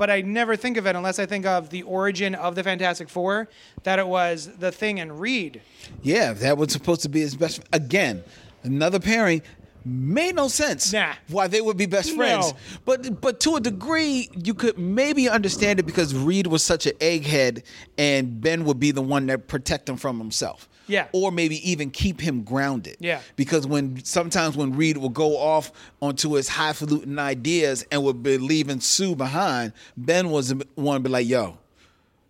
but I never think of it unless I think of the origin of the Fantastic Four, that it was the Thing and Reed. yeah, that was supposed to be his best. Again, another pairing made no sense. Nah. Why they would be best friends, No. but but to a degree you could maybe understand it because Reed was such an egghead, and Ben would be the one that protect him from himself. Yeah. Or maybe even keep him grounded. Yeah. Because when sometimes when Reed will go off onto his highfalutin ideas and would be leaving Sue behind, Ben was the one to be like, "Yo,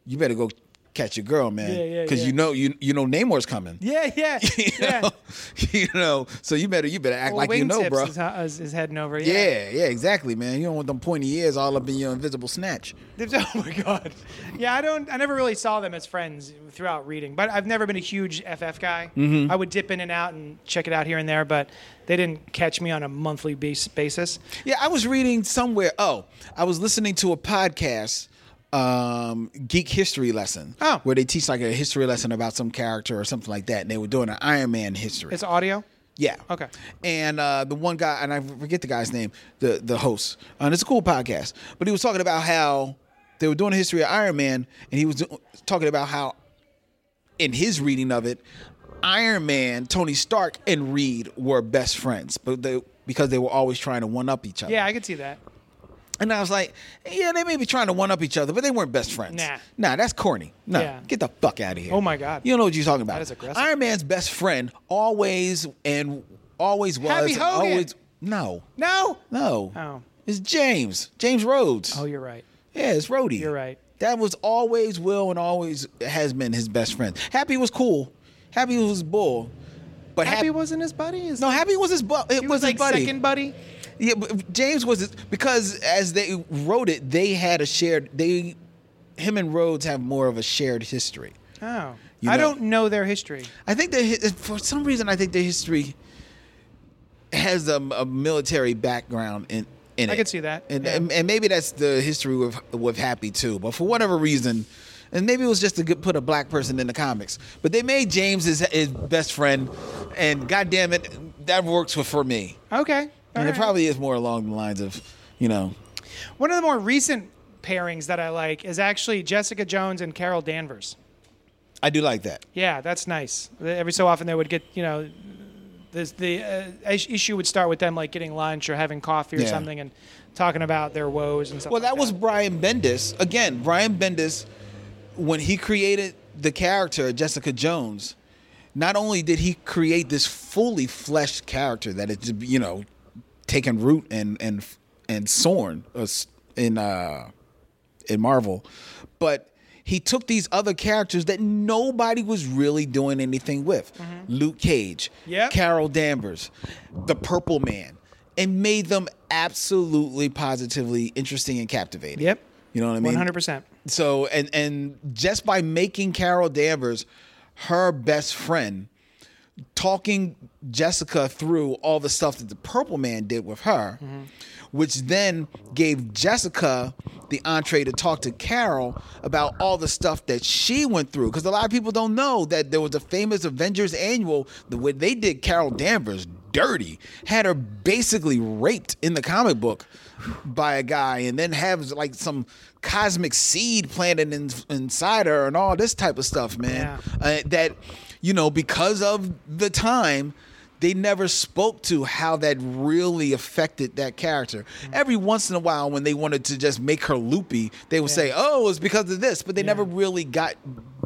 you better go catch your girl, man, Yeah, yeah, because yeah. you know you you know Namor's coming." Yeah, yeah, you yeah. know, you know, so you better you better act Well, like you know, bro. Is, is, is heading over. yeah, yeah, exactly, man. You don't want them pointy ears all up in your invisible snatch. Oh my god. Yeah, I don't. I never really saw them as friends throughout reading, but I've never been a huge FF guy. Mm-hmm. I would dip in and out and check it out here and there, but they didn't catch me on a monthly basis. Yeah, I was reading somewhere. Oh, I was listening to a podcast, um, Geek History Lesson. Oh. where they teach like a history lesson about some character or something like that, and they were doing an Iron Man history. It's audio. Yeah. Okay. And uh, the one guy, and I forget the guy's name, the the host. And it's a cool podcast, but he was talking about how they were doing a history of Iron Man, and he was do- talking about how, in his reading of it, Iron Man, Tony Stark, and Reed were best friends, but they because they were always trying to one up each other. Yeah, I could see that. And I was like, yeah, they may be trying to one up each other, but they weren't best friends. Nah. Nah, that's corny. Nah. Yeah. get the fuck out of here. Oh my God. You don't know what you're talking about. That is aggressive. Iron Man's best friend always and always was Happy and Hogan. always no. No. No. Oh. It's James. James Rhodes. Oh, you're right. yeah, it's Rhodey. You're right. That was always will and always has been his best friend. Happy was cool. Happy was his bull. But Happy Happy, wasn't his buddy. His, no, Happy was his bu- it was, was, like his buddy. second buddy. Yeah, but James was because as they wrote it, they had a shared. They, him and Rhodes have more of a shared history. Oh, You I don't know their history. I think that for some reason, I think the history has a, a military background in. In I it. could see that, and, yeah. and and maybe that's the history with with Happy too. But for whatever reason, and maybe it was just to get, put a black person in the comics. But they made James his, his best friend, and God damn it, that works for for me. Okay. And it right. probably is more along the lines of, you know, One of the more recent pairings that I like is actually Jessica Jones and Carol Danvers. I do like that. Yeah, that's nice. Every so often they would get, you know, this, the uh, issue would start with them like getting lunch or having coffee or Yeah. something and talking about their woes and stuff. Well, like that was Brian Bendis. Again, Brian Bendis, when he created the character Jessica Jones, not only did he create this fully fleshed character that is, you know, taken root and and and soaring uh, in uh, in Marvel, but he took these other characters that nobody was really doing anything with. Luke Cage, Yep. Carol Danvers, the Purple Man, and made them absolutely positively interesting and captivating. Yep. You know what I mean? One hundred percent. So and and just by making Carol Danvers her best friend, talking Jessica through all the stuff that the Purple Man did with her, which then gave Jessica the entree to talk to Carol about all the stuff that she went through. Because a lot of people don't know that there was a famous Avengers annual the way they did Carol Danvers dirty, had her basically raped in the comic book by a guy, and then have like some cosmic seed planted in, inside her and all this type of stuff, man. Uh, that you know because of the time they never spoke to how that really affected that character. Every once in a while, when they wanted to just make her loopy, they would say, "Oh, it's because of this," but they never really got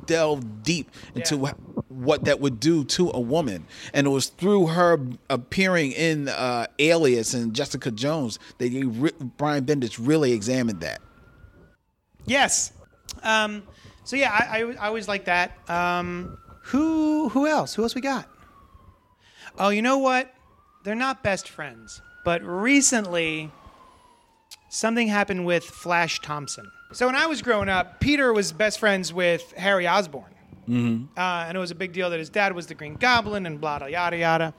delved deep into Yeah. what that would do to a woman. And it was through her appearing in uh, Alias and Jessica Jones that he re- Brian Bendis really examined that. Yes. Um, so yeah, I, I, I always like that. Um, who who else? Who else we got? Oh, you know what? They're not best friends, but recently something happened with Flash Thompson. So when I was growing up, Peter was best friends with Harry Osborn. Uh, and it was a big deal that his dad was the Green Goblin and blah, blah, yada, yada.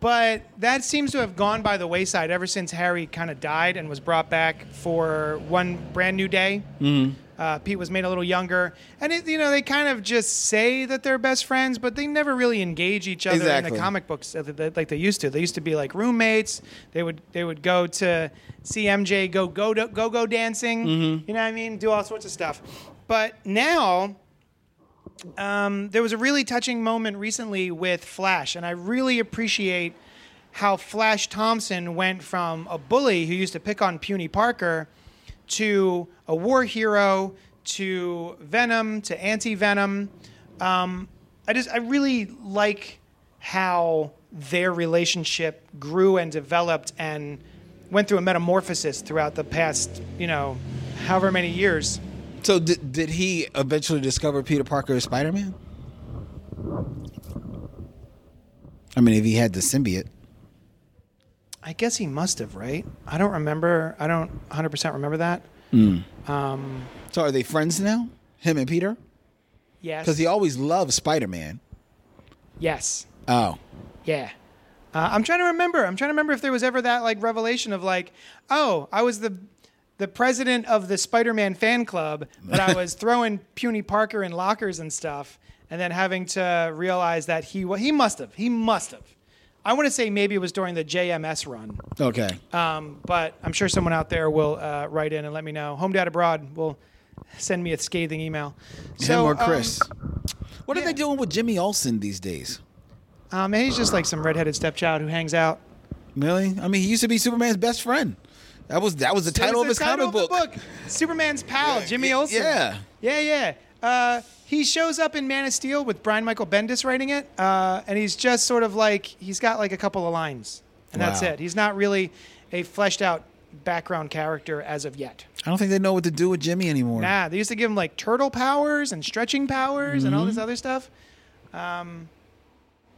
But that seems to have gone by the wayside ever since Harry kind of died and was brought back for one brand new day. Uh, Pete was made a little younger, and it, you know they kind of just say that they're best friends, but they never really engage each other in the comic books like they used to. They used to be like roommates. They would they would go to see MJ go go go go dancing. You know what I mean? Do all sorts of stuff. But now um, there was a really touching moment recently with Flash, and I really appreciate how Flash Thompson went from a bully who used to pick on Puny Parker to a war hero to Venom to anti Venom. Um, I just I really like how their relationship grew and developed and went through a metamorphosis throughout the past, you know, however many years. So did, did he eventually discover Peter Parker as Spider-Man? I mean, if he had the symbiote. I guess he must have, right? I don't remember. I don't 100% remember that. So are they friends now? Him and Peter? Yes. Because he always loved Spider-Man. yes. Oh. Yeah. Uh, I'm trying to remember. I'm trying to remember if there was ever that like revelation of like, oh, I was the the president of the Spider-Man fan club, but I was throwing puny Parker in lockers and stuff, and then having to realize that he wa- he must have he must have. I want to say maybe it was during the JMS run, Okay. um, but I'm sure someone out there will uh, write in and let me know. Home Dad Abroad will send me a scathing email. Him or um, Chris. what are yeah. they doing with Jimmy Olsen these days? Um, he's just like some redheaded stepchild who hangs out. Really? I mean, he used to be Superman's best friend. That was that was the title of That was his title comic of the book. Superman's pal, Jimmy Olsen. Yeah. Yeah, yeah. Uh, he shows up in Man of Steel with Brian Michael Bendis writing it, uh, and he's just sort of like he's got like a couple of lines, and that's it. He's not really a fleshed out background character as of yet. I don't think they know what to do with Jimmy anymore. Nah, they used to give him like turtle powers and stretching powers and all Mm-hmm. this other stuff. Um,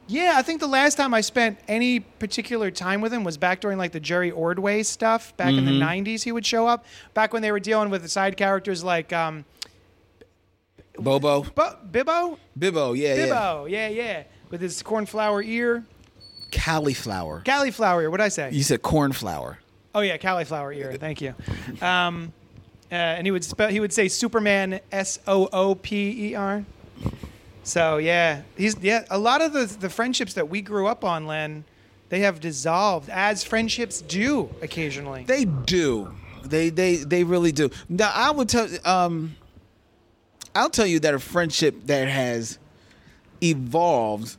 yeah, I think the last time I spent any particular time with him was back during like the Jerry Ordway stuff. Back in Mm-hmm. the '90s, he would show up. Back when they were dealing with the side characters like um, Bobo. Bo- Bibbo, Bibbo, yeah, yeah. Bibbo, yeah, yeah, with his cornflower ear, Cauliflower. cauliflower ear. What would I say? You said cornflower. Oh yeah, cauliflower ear. Thank you. Um, uh, and he would spell. He would say Superman S O O P E R. So yeah, he's yeah. A lot of the the friendships that we grew up on, Len, they have dissolved as friendships do occasionally. They do. They they they really do. Now I would tell um I'll tell you that a friendship that has evolved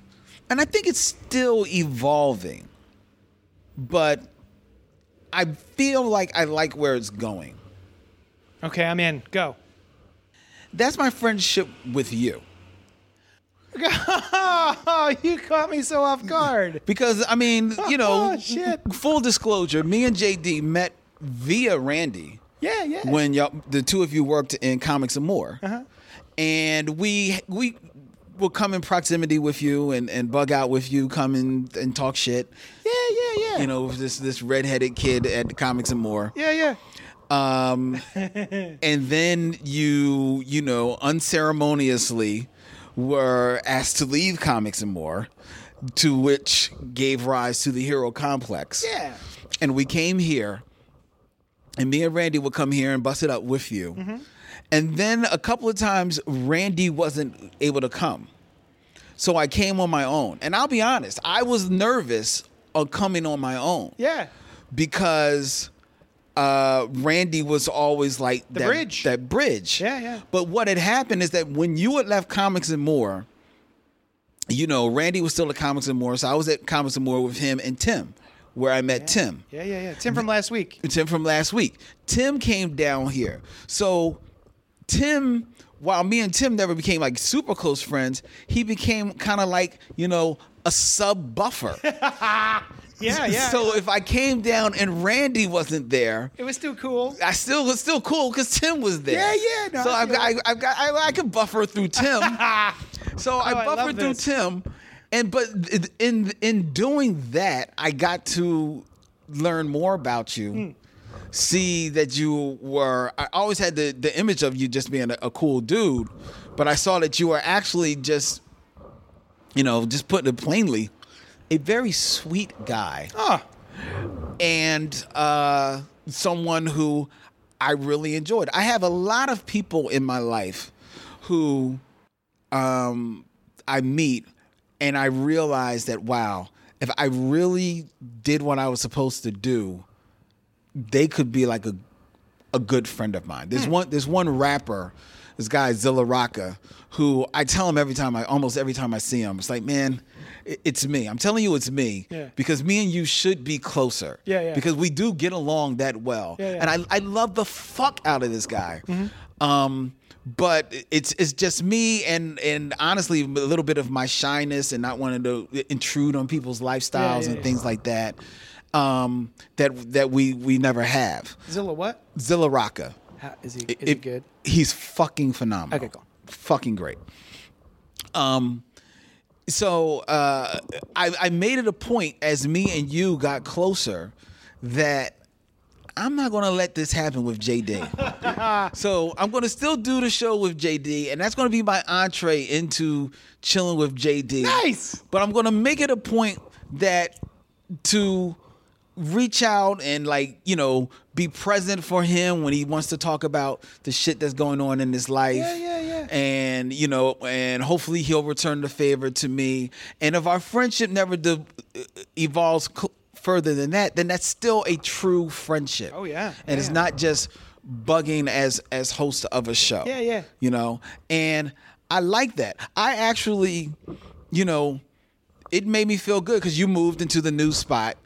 and I think it's still evolving. But I feel like I like where it's going. okay, I'm in. Go. That's my friendship with you. Oh, you caught me so off guard. Because I mean, you know, Oh, full disclosure, me and JD met via Randy. Yeah, yeah. when y'all the two of you worked in comics and more Uh-huh. And we we will come in proximity with you and, and bug out with you come in and talk shit yeah, yeah, yeah. You know, this this redheaded kid at Comics and More. Yeah, yeah. Um, and then you, you know, unceremoniously were asked to leave Comics and More, to which gave rise to the Hero Complex. Yeah. And we came here, and me and Randy would come here and bust it up with you. Mm-hmm. And then a couple of times, Randy wasn't able to come. So I came on my own. And I'll be honest, I was nervous on coming on my own Yeah. because uh, Randy was always like The that bridge. That bridge. Yeah, yeah. But what had happened is that when you had left Comics and More, you know, Randy was still at Comics and More, so I was at Comics and More with him and Tim, where I met Tim. Yeah, yeah, yeah. Tim from last week. Tim from last week. Tim came down here. So Tim, while me and Tim never became like super close friends, he became kind of like, you know, a sub buffer. Yeah, yeah. So if I came down and Randy wasn't there, it was still cool. I still was still cool because Tim was there. Yeah, yeah, no, so I I've got, I, I've got, I, I could buffer through Tim. so I Oh, I buffered through this. Tim, and but in in doing that, I got to learn more about you. Hmm. See that you were. I always had the the image of you just being a, a cool dude, but I saw that you were actually just, you know, just putting it plainly, a very sweet guy Oh, and uh, someone who I really enjoyed. I have a lot of people in my life who um, I meet, and I realize that wow, if I really did what I was supposed to do, they could be like a a good friend of mine. There's one there's one rapper, this guy Zilla Rocca, who I tell him every time I almost every time I see him, it's like, man, it- it's me. I'm telling you it's me. Yeah. Because me and you should be closer. Yeah, yeah. Because we do get along that well. Yeah, yeah. And I, I love the fuck out of this guy. Mm-hmm. Um but it's it's just me and and honestly a little bit of my shyness and not wanting to intrude on people's lifestyles yeah, and things like that. Um, that that we we never have. Zilla, what? Zilla Rocca. How, is he? Is It- he good? He's fucking phenomenal. Okay, cool. Fucking great. Um, so uh, I, I made it a point as me and you got closer that I'm not gonna let this happen with JD. so I'm gonna still do the show with JD, and that's gonna be my entree into chilling with JD. Nice. But I'm gonna make it a point that to reach out and like you know be present for him when he wants to talk about the shit that's going on in his life. Yeah, yeah, yeah. and you know and hopefully he'll return the favor to me. And if our friendship never de- uh, evolves cl- further than that then that's still a true friendship. Oh, yeah. and it's not just bugging as as host of a show. Yeah, yeah. you know? And i like that. I actually you know it made me feel good because you moved into the new spot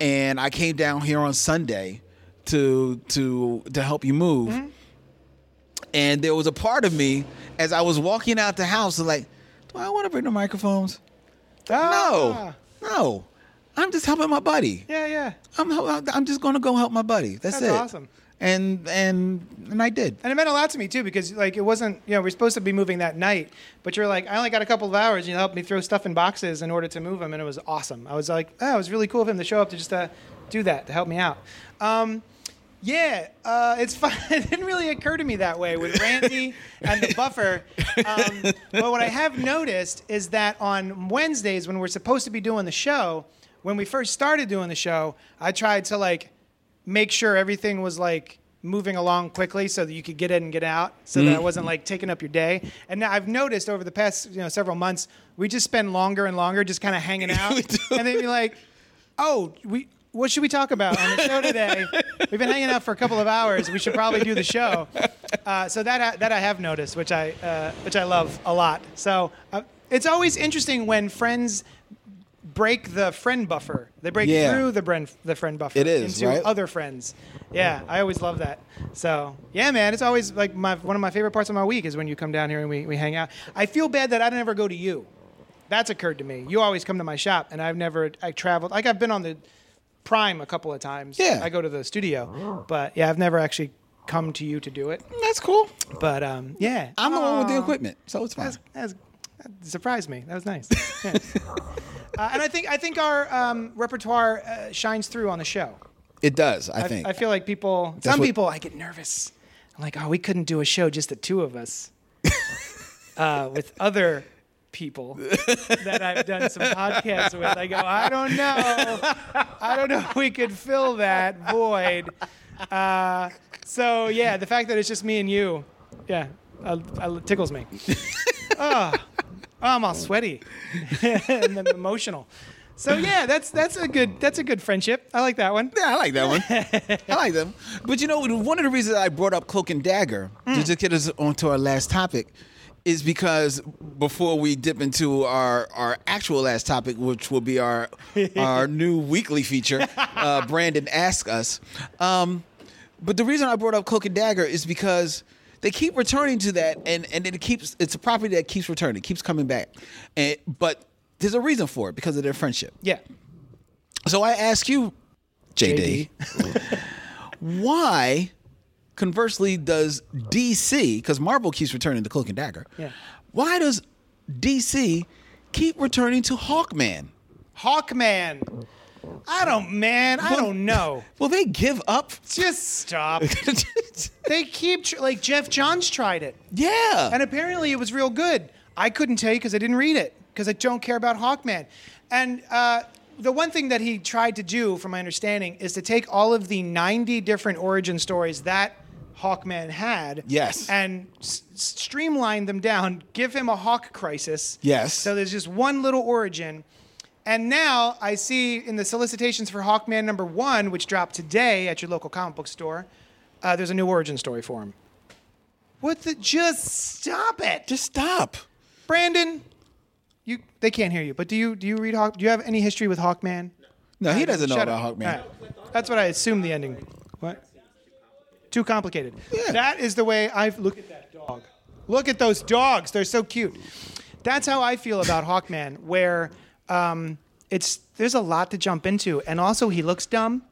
and i came down here on sunday to to to help you move Mm-hmm. and there was a part of me as i was walking out the house like do i want to bring the microphones Ah. no no i'm just helping my buddy Yeah, yeah. i'm i'm just gonna go help my buddy that's, That's it awesome. And and and i did And it meant a lot to me too because like it wasn't you know we're supposed to be moving that night, but you're like I only got a couple of hours. You helped me throw stuff in boxes in order to move them, and it was awesome. I was like, oh, it was really cool of him to show up to just uh, do that to help me out. Um, yeah, uh, it's fun. it didn't really occur to me that way with Randy and the buffer. Um, but what I have noticed is that on Wednesdays when we're supposed to be doing the show, when we first started doing the show, I tried to like make sure everything was like moving along quickly so that you could get in and get out so that it wasn't like taking up your day. And now i've noticed over the past you know several months we just spend longer and longer just kind of hanging out. and then you're like oh we what should we talk about on the show today? We've been hanging out for a couple of hours. We should probably do the show. Uh, so that I, that i have noticed which i uh, which i love a lot. So uh, it's always interesting when friends break the friend buffer they break Yeah. through the friend the friend buffer It is, into right? other friends. Yeah, I always love that. So yeah, man, it's always like my one of my favorite parts of my week is when you come down here and we, we hang out. I feel bad that I never go to you. That's occurred to me. You always come to my shop, and I've never I traveled. Like I've been on the Prime a couple of times. Yeah. I go to the studio, but yeah, I've never actually come to you to do it. that's cool But um, yeah, i'm the one with the equipment so it's fine That's, that's That surprised me. That was nice. Yeah. uh, and I think I think our um, repertoire uh, shines through on the show. It does, I think. I, feel like people, some what- people, I get nervous. I'm like, oh, we couldn't do a show just the two of us uh, with other people that I've done some podcasts with. I go, I don't know. I don't know if we could fill that void. Uh, so, yeah, the fact that it's just me and you, yeah, uh, uh, tickles me. oh, I'm all sweaty and then emotional. So yeah, that's that's a good that's a good friendship. I like that one. Yeah, I like that one. I like them. But you know, one of the reasons I brought up Cloak and Dagger Mm. to just get us onto our last topic is because before we dip into our, our actual last topic, which will be our our new weekly feature, uh, Brandon Ask Us. Um, but the reason I brought up Cloak and Dagger is because they keep returning to that, and, and it keeps it's a property that keeps returning, keeps coming back, and but there's a reason for it because of their friendship. Yeah. So I ask you, JD, why, conversely, does DC, because Marvel keeps returning to Cloak and Dagger, Yeah. why does DC keep returning to Hawkman? Hawkman. I don't, man. I don't know. Will they give up? Just stop. they keep tr- like Geoff Johns tried it, yeah. and apparently it was real good. I couldn't tell you because I didn't read it because I don't care about Hawkman. And uh, the one thing that he tried to do, from my understanding, is to take all of the 90 different origin stories that Hawkman had, Yes. and s- streamline them down, give him a Hawk crisis, Yes. So there's just one little origin. And now I see in the solicitations for Hawkman number one, which dropped today at your local comic book store, uh, there's a new origin story for him. What the? Just stop it, Just stop. Brandon. You they can't hear you, but do you do you read Hawk? Do you have any history with Hawkman? No, he doesn't know Shut about up. Hawkman. All right. That's what I assumed the ending. What? Too complicated. Yeah. That is the way I look at that dog. Look at those dogs. They're so cute. That's how I feel about Hawkman, where um, it's there's a lot to jump into, and also he looks dumb.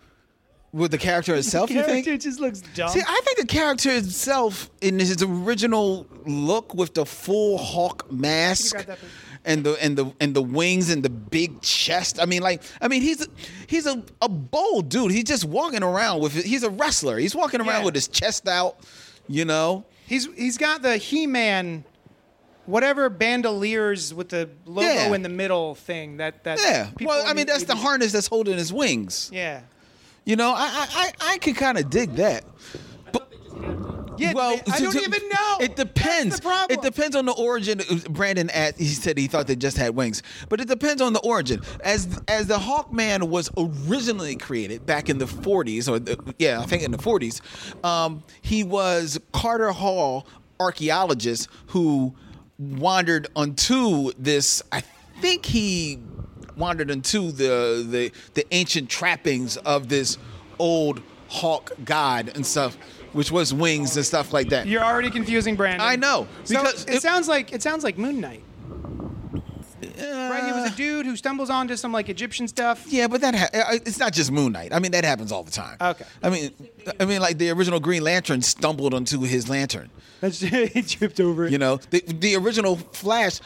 With the character itself, you think? Character just looks dumb. See, I think the character itself, in his original look, with the full hawk mask grab that, please? and the and the and the wings and the big chest. I mean, like, I mean, he's a, he's a, a bold dude. He's just walking around with. He's a wrestler. He's walking around Yeah. with his chest out. You know. He's he's got the He-Man, whatever bandoliers with the logo Yeah. in the middle thing. That that Yeah. Well, I mean, that's the harness that's holding his wings. Yeah. You know, I I I, I could kind of dig that. But Yeah. well, I don't even know. It depends. That's the problem. It depends on the origin. Brandon, at, he said he thought they just had wings, but it depends on the origin. As as the Hawkman was originally created back in the 40s, or the, yeah, I think in the 40s, um, he was Carter Hall archaeologist who wandered onto this. I think he wandered into the the the ancient trappings of this old hawk god and stuff, which was wings and stuff like that. You're already confusing Brandon. I know, So because it, it- sounds like it sounds like Moon Knight. Right? He was a dude who stumbles onto some like Egyptian stuff. Yeah, but that ha- uh, it's not just Moon Knight. I mean, that happens all the time. Okay. I mean, I mean, like the original Green Lantern stumbled onto his lantern. That's he tripped over it. You know, the the original Flash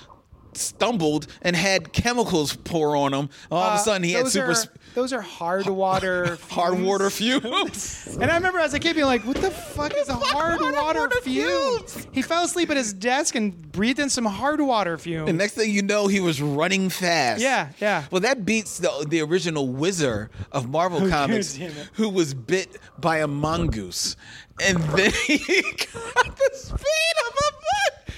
stumbled and had chemicals pour on him. All of a Uh, sudden, he had super Are, sp- those are hard water. hard water fumes. And I remember as a kid being like, "What the fuck is a hard hard water, water fume?" fumes? He fell asleep at his desk and breathed in some hard water fumes. And next thing you know, he was running fast. Yeah, yeah. Well, that beats the the original Wizard of Marvel Comics, who was bit by a mongoose, and then he got the speed of a.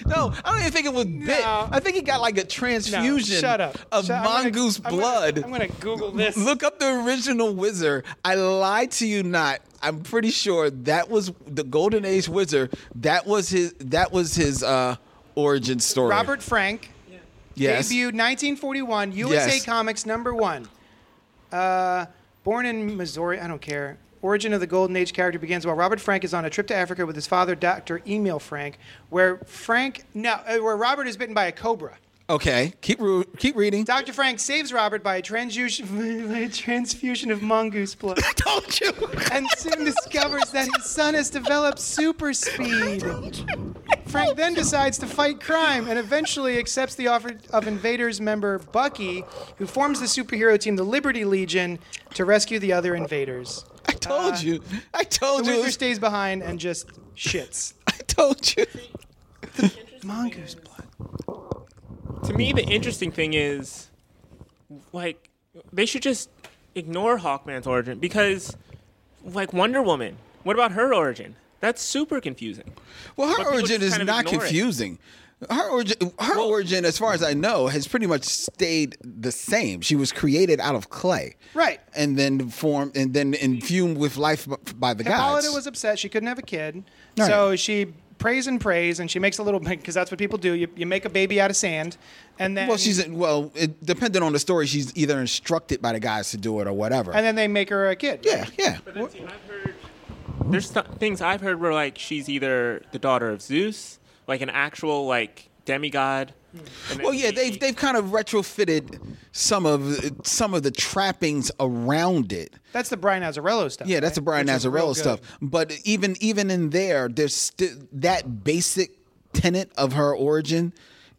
No, I don't even think it was bit. No. I think he got like a No, transfusion shut up. of Shut- I'm gonna- mongoose I'm gonna- blood. I'm gonna Google this. Look up the original Wizard. I lied to you not. I'm pretty sure that was the Golden Age Wizard. That was his. That was his uh, origin story. Robert Frank. Yes. Debuted 1941, USA Yes. Comics number one. Uh, born in Missouri, I don't care. Origin of the Golden Age character begins while Robert Frank is on a trip to Africa with his father, Dr. Emil Frank, where Frank, no, uh, where Robert is bitten by a cobra. Okay, keep ru- keep reading. Dr. Frank saves Robert by a transfusion, by a transfusion of mongoose blood. I Told you. and soon discovers that his son has developed super speed. Frank then decides to fight crime and eventually accepts the offer of Invaders member Bucky, who forms the superhero team, the Liberty Legion, to rescue the other invaders. I told uh, you. I told The you. Wizard stays behind and just shits. I told you. Mongoose blood. To me, the interesting thing is, like, they should just ignore Hawkman's origin because, like, Wonder Woman. What about her origin? That's super confusing. Well, her origin is not confusing. it. Confusing. Her origin, her origin, as far as I know, has pretty much stayed the same. She was created out of clay, Right. and then formed, and then infumed with life by the Hippolyta gods. was upset she couldn't have a kid, Right. so she prays and prays, and she makes a little because that's what people do. You, you make a baby out of sand, and then well, she's well. It, depending on the story, she's either instructed by the guys to do it or whatever. and then they make her a kid. yeah, yeah. But then, see, I've heard there's th- things I've heard where like she's either the daughter of Zeus, like an actual like demigod. and Well, yeah, they've they've kind of retrofitted some of some of the trappings around it. That's the Brian Azzarello stuff. Yeah, that's right? the Brian Which Azzarello stuff. But even even in there, there's still that basic tenet of her origin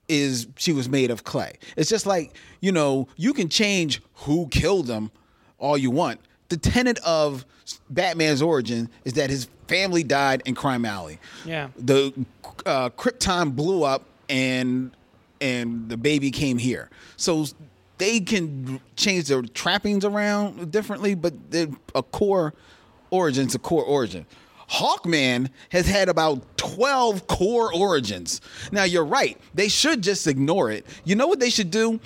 is she was made of clay. It's just like you know you can change who killed them all you want. The tenet of Batman's origin is that his family died in Crime Alley. Yeah. The uh, Krypton blew up and and the baby came here. So they can change their trappings around differently, but a core origin's a core origin. Hawkman has had about 12 core origins. Now you're right. They should just ignore it. You know what they should do?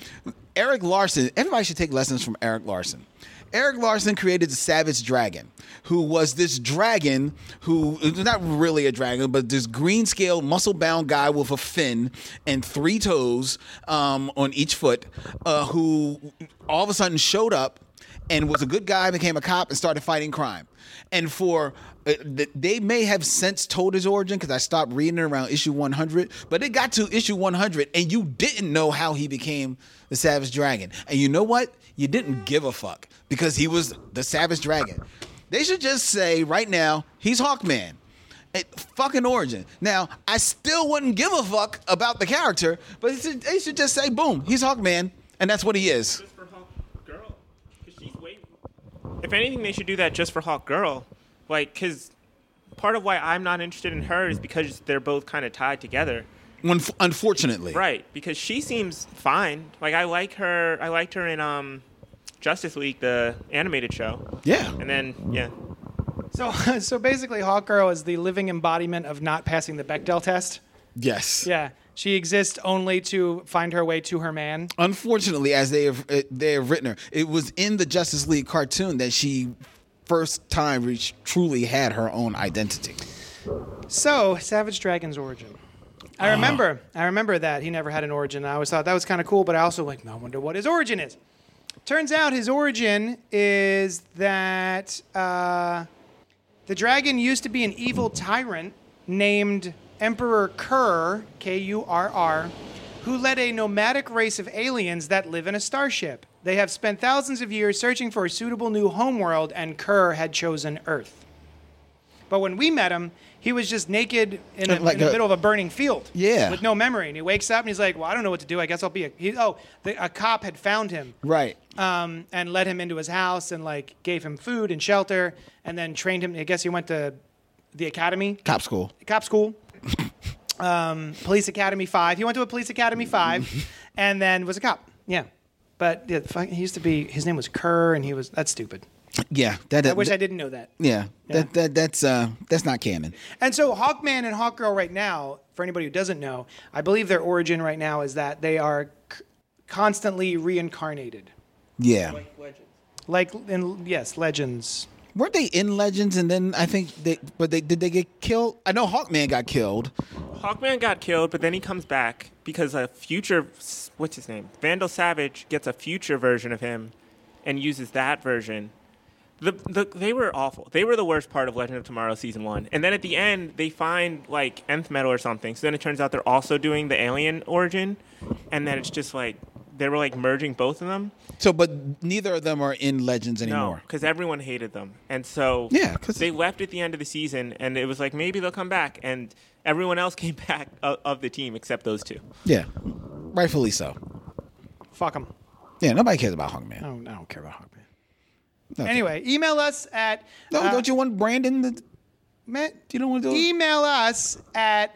Erik Larsen, everybody should take lessons from Erik Larsen. Erik Larsen created the Savage Dragon, who was this dragon who not really a dragon, but this green scale, muscle bound guy with a fin and three toes um, on each foot, uh, who all of a sudden showed up and was a good guy, became a cop, and started fighting crime. And for uh, they may have since told his origin because I stopped reading it around issue 100, but it got to issue 100 and you didn't know how he became the Savage Dragon. And you know what? You didn't give a fuck because he was the Savage Dragon. They should just say right now he's Hawkman. A fucking origin. Now, I still wouldn't give a fuck about the character, but they should, they should just say, boom, he's Hawkman, and that's what he is. just for Hawk Girl. 'Cause she's way. If anything, they should do that just for Hawk Girl, like because part of why I'm not interested in her is because they're both kind of tied together. Unfortunately. Right, because she seems fine. Like I like her. I liked her in um, Justice League, the animated show. Yeah. And then yeah, So, so basically, Hawkgirl is the living embodiment of not passing the Bechdel test. Yes. Yeah, she exists only to find her way to her man. Unfortunately, as they have uh, they have written her, it was in the Justice League cartoon that she first time reached, truly had her own identity. So, Savage Dragon's origin. I remember, I remember that he never had an origin. I always thought that was kind of cool, but I also like, I wonder what his origin is. Turns out his origin is that uh, the dragon used to be an evil tyrant named Emperor Kurr, K U R R, who led a nomadic race of aliens that live in a starship. They have spent thousands of years searching for a suitable new homeworld, and Kurr had chosen Earth. But when we met him, he was just naked in, a, Like in the a- middle of a burning field. Yeah. With no memory. And he wakes up and he's like, Well, I don't know what to do. I guess I'll be a. He, oh, the, a cop had found him Right. um, and led him into his house and like gave him food and shelter and then trained him. I guess he went to the academy, Cop school. cop school, um, police academy five. He went to a police academy five, and then was a cop. Yeah, but yeah, he used to be. His name was Kurr, and he was. That's stupid. Yeah. That, I wish I didn't know that. Yeah. That, that that's uh that's not canon. And so Hawkman and Hawkgirl right now, for anybody who doesn't know, I believe their origin right now is that they are c- constantly reincarnated. Yeah. Like legends. Like in yes, legends. Weren't they in Legends and then I think they but they did they get killed? I know Hawkman got killed. Hawkman got killed, but then he comes back because a future what's his name? Vandal Savage gets a future version of him and uses that version. The, the they were awful. They were the worst part of Legend of Tomorrow season one. And then at the end, they find like nth metal or something. So then it turns out they're also doing the alien origin, and then it's just like they were like merging both of them. So, but neither of them are in Legends anymore. No, anymore. because everyone hated them, and so Yeah, 'cause- they left at the end of the season, and it was like maybe they'll come back, and everyone else came back of, of the team except those two. Yeah, rightfully so. Fuck them. Yeah, nobody cares about Hawkman. I don't, I don't care about Hawkman. No. Anyway, email us at no, uh, don't you want Brandon? To, Matt, Do you don't want to do it? email us at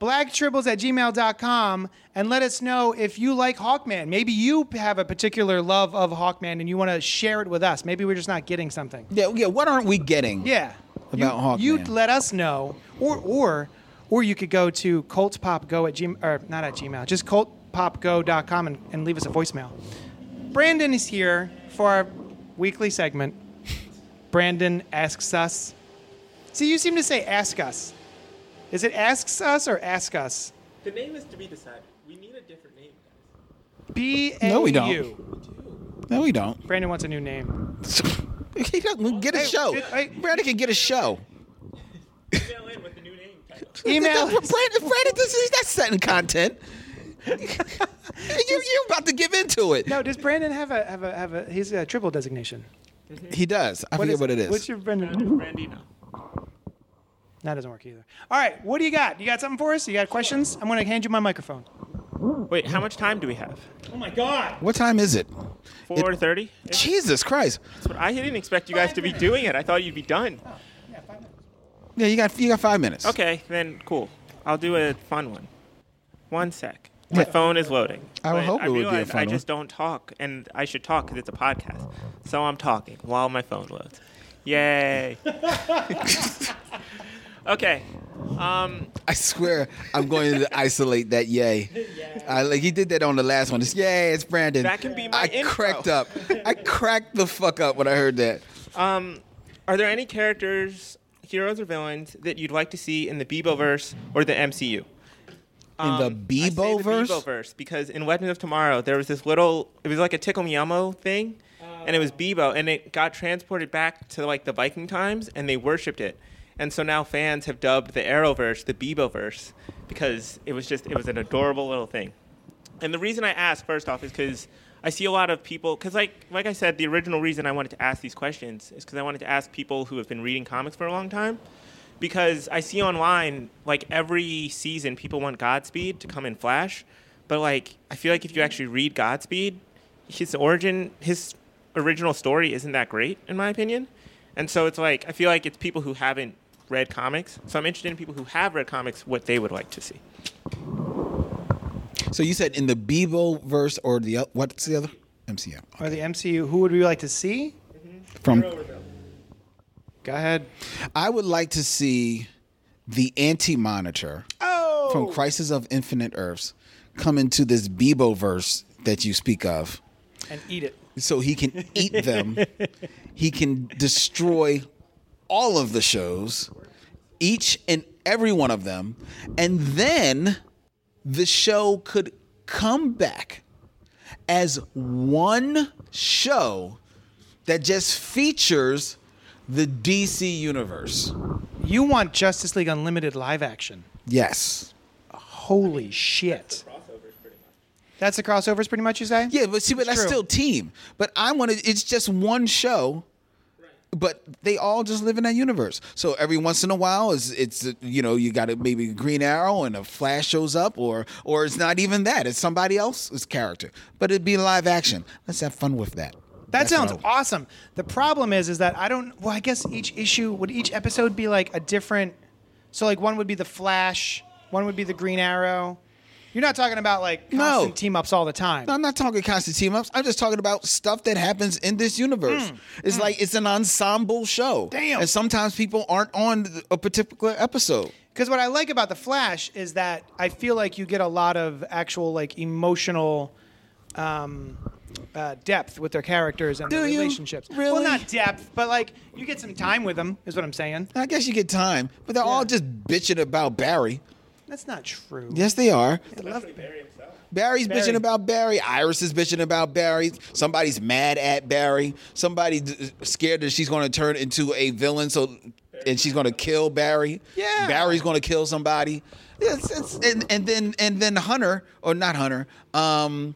blacktribbles at gmail.com and let us know if you like Hawkman. Maybe you have a particular love of Hawkman and you want to share it with us. Maybe we're just not getting something. Yeah, yeah. What aren't we getting? Yeah. About you, Hawkman. You'd let us know. Or or or you could go to cultpopgo at gmail or not at gmail, just cultpopgo.com and, and leave us a voicemail. Brandon is here for our weekly segment. Brandon asks us. See, you seem to say ask us. Is it asks us or ask us? The name is to be decided. We need a different name. B A No, we don't. U. No, we don't. Brandon wants a new name. He doesn't get a Hey, show. did- hey. Brandon can get a show. Email in with the new name. Email. Brandon, Brandon, this is that's setting content. you, you're about to give into it. No, does Brandon have a have a have a? He's a triple designation. He does. I forget is- what it is. What's your Brandon? Brandino. That doesn't work either. All right, what do you got? You got something for us? You got questions? I'm going to hand you my microphone. Wait, how much time do we have? Oh my God! what time is it? Four thirty. Jesus Christ! I didn't expect you guys to be doing it. I thought you'd be done. Yeah, you got you got five minutes. Okay, then cool. I'll do a fun one. One sec. My phone is loading. I would hope it would be a fun I just don't talk, and I should talk because it's a podcast. So I'm talking while my phone loads. Yay! okay. Um, I swear I'm going to isolate that yay. I, like he did that on the last one. It's yay, it's Brandon. That can be my I intro. cracked up. I cracked the fuck up when I heard that. um, are there any characters, heroes or villains, that you'd like to see in the Beeboverse or the MCU? In the Um, Beeboverse? The Beeboverse because in Legend of Tomorrow there was this little. It was like a Tickle Me Elmo thing, and it was Beebo, and it got transported back to like the Viking times, and they worshipped it, and so now fans have dubbed the Arrowverse the Beebo verse because it was just it was an adorable little thing. And the reason I ask first off is because I see a lot of people because like like I said, the original reason I wanted to ask these questions is because I wanted to ask people who have been reading comics for a long time. Because I see online like every season people want Godspeed to come in Flash, but like I feel like if you actually read Godspeed, his origin, his original story isn't that great in my opinion. And so it's like I feel like it's people who haven't read comics. So I'm interested in people who have read comics what they would like to see. So you said in the Beebo verse or the uh, what's the other MCU Or the MCU, who would we like to see? from? Go ahead. I would like to see the Anti Monitor Oh! from Crisis of Infinite Earths come into this Beebo verse that you speak of. And eat it. so he can eat them. he can destroy all of the shows, each and every one of them, and then the show could come back as one show that just features the DC universe. You want Justice League Unlimited live action. Yes. Holy shit. That's the crossovers, pretty much, you say? Yeah, but see, but that's True. still team. But I want to. It's just one show, but they all just live in that universe. So every once in a while, is it's uh, you know you got a, maybe a Green Arrow and a Flash shows up, or or it's not even that. It's somebody else's character, but it'd be live action. Let's have fun with that. That That's what sounds awesome. The problem is, is that I don't. Well, I guess each issue would each episode be like a different. So like one would be the Flash, one would be the Green Arrow. You're not talking about like No. constant team ups all the time. No, I'm not talking constant team ups. I'm just talking about stuff that happens in this universe. It's like it's an ensemble show. Hmm. Damn. And sometimes people aren't on a particular episode. Because what I like about the Flash is that I feel like you get a lot of actual like emotional um, uh, depth with their characters and Do their you? relationships. Well, not depth, but like you get some time with them. Is what I'm saying. I guess you get time, but they're all just bitching about Barry. That's not true. Yes, they are. I love- Barry's Barry. bitching about Barry. Iris is bitching about Barry. Somebody's mad at Barry. Somebody d- scared that she's going to turn into a villain, so and she's going to kill Barry. Yeah. Barry's going to kill somebody. It's, it's, and, and then and then Hunter or not Hunter. Um,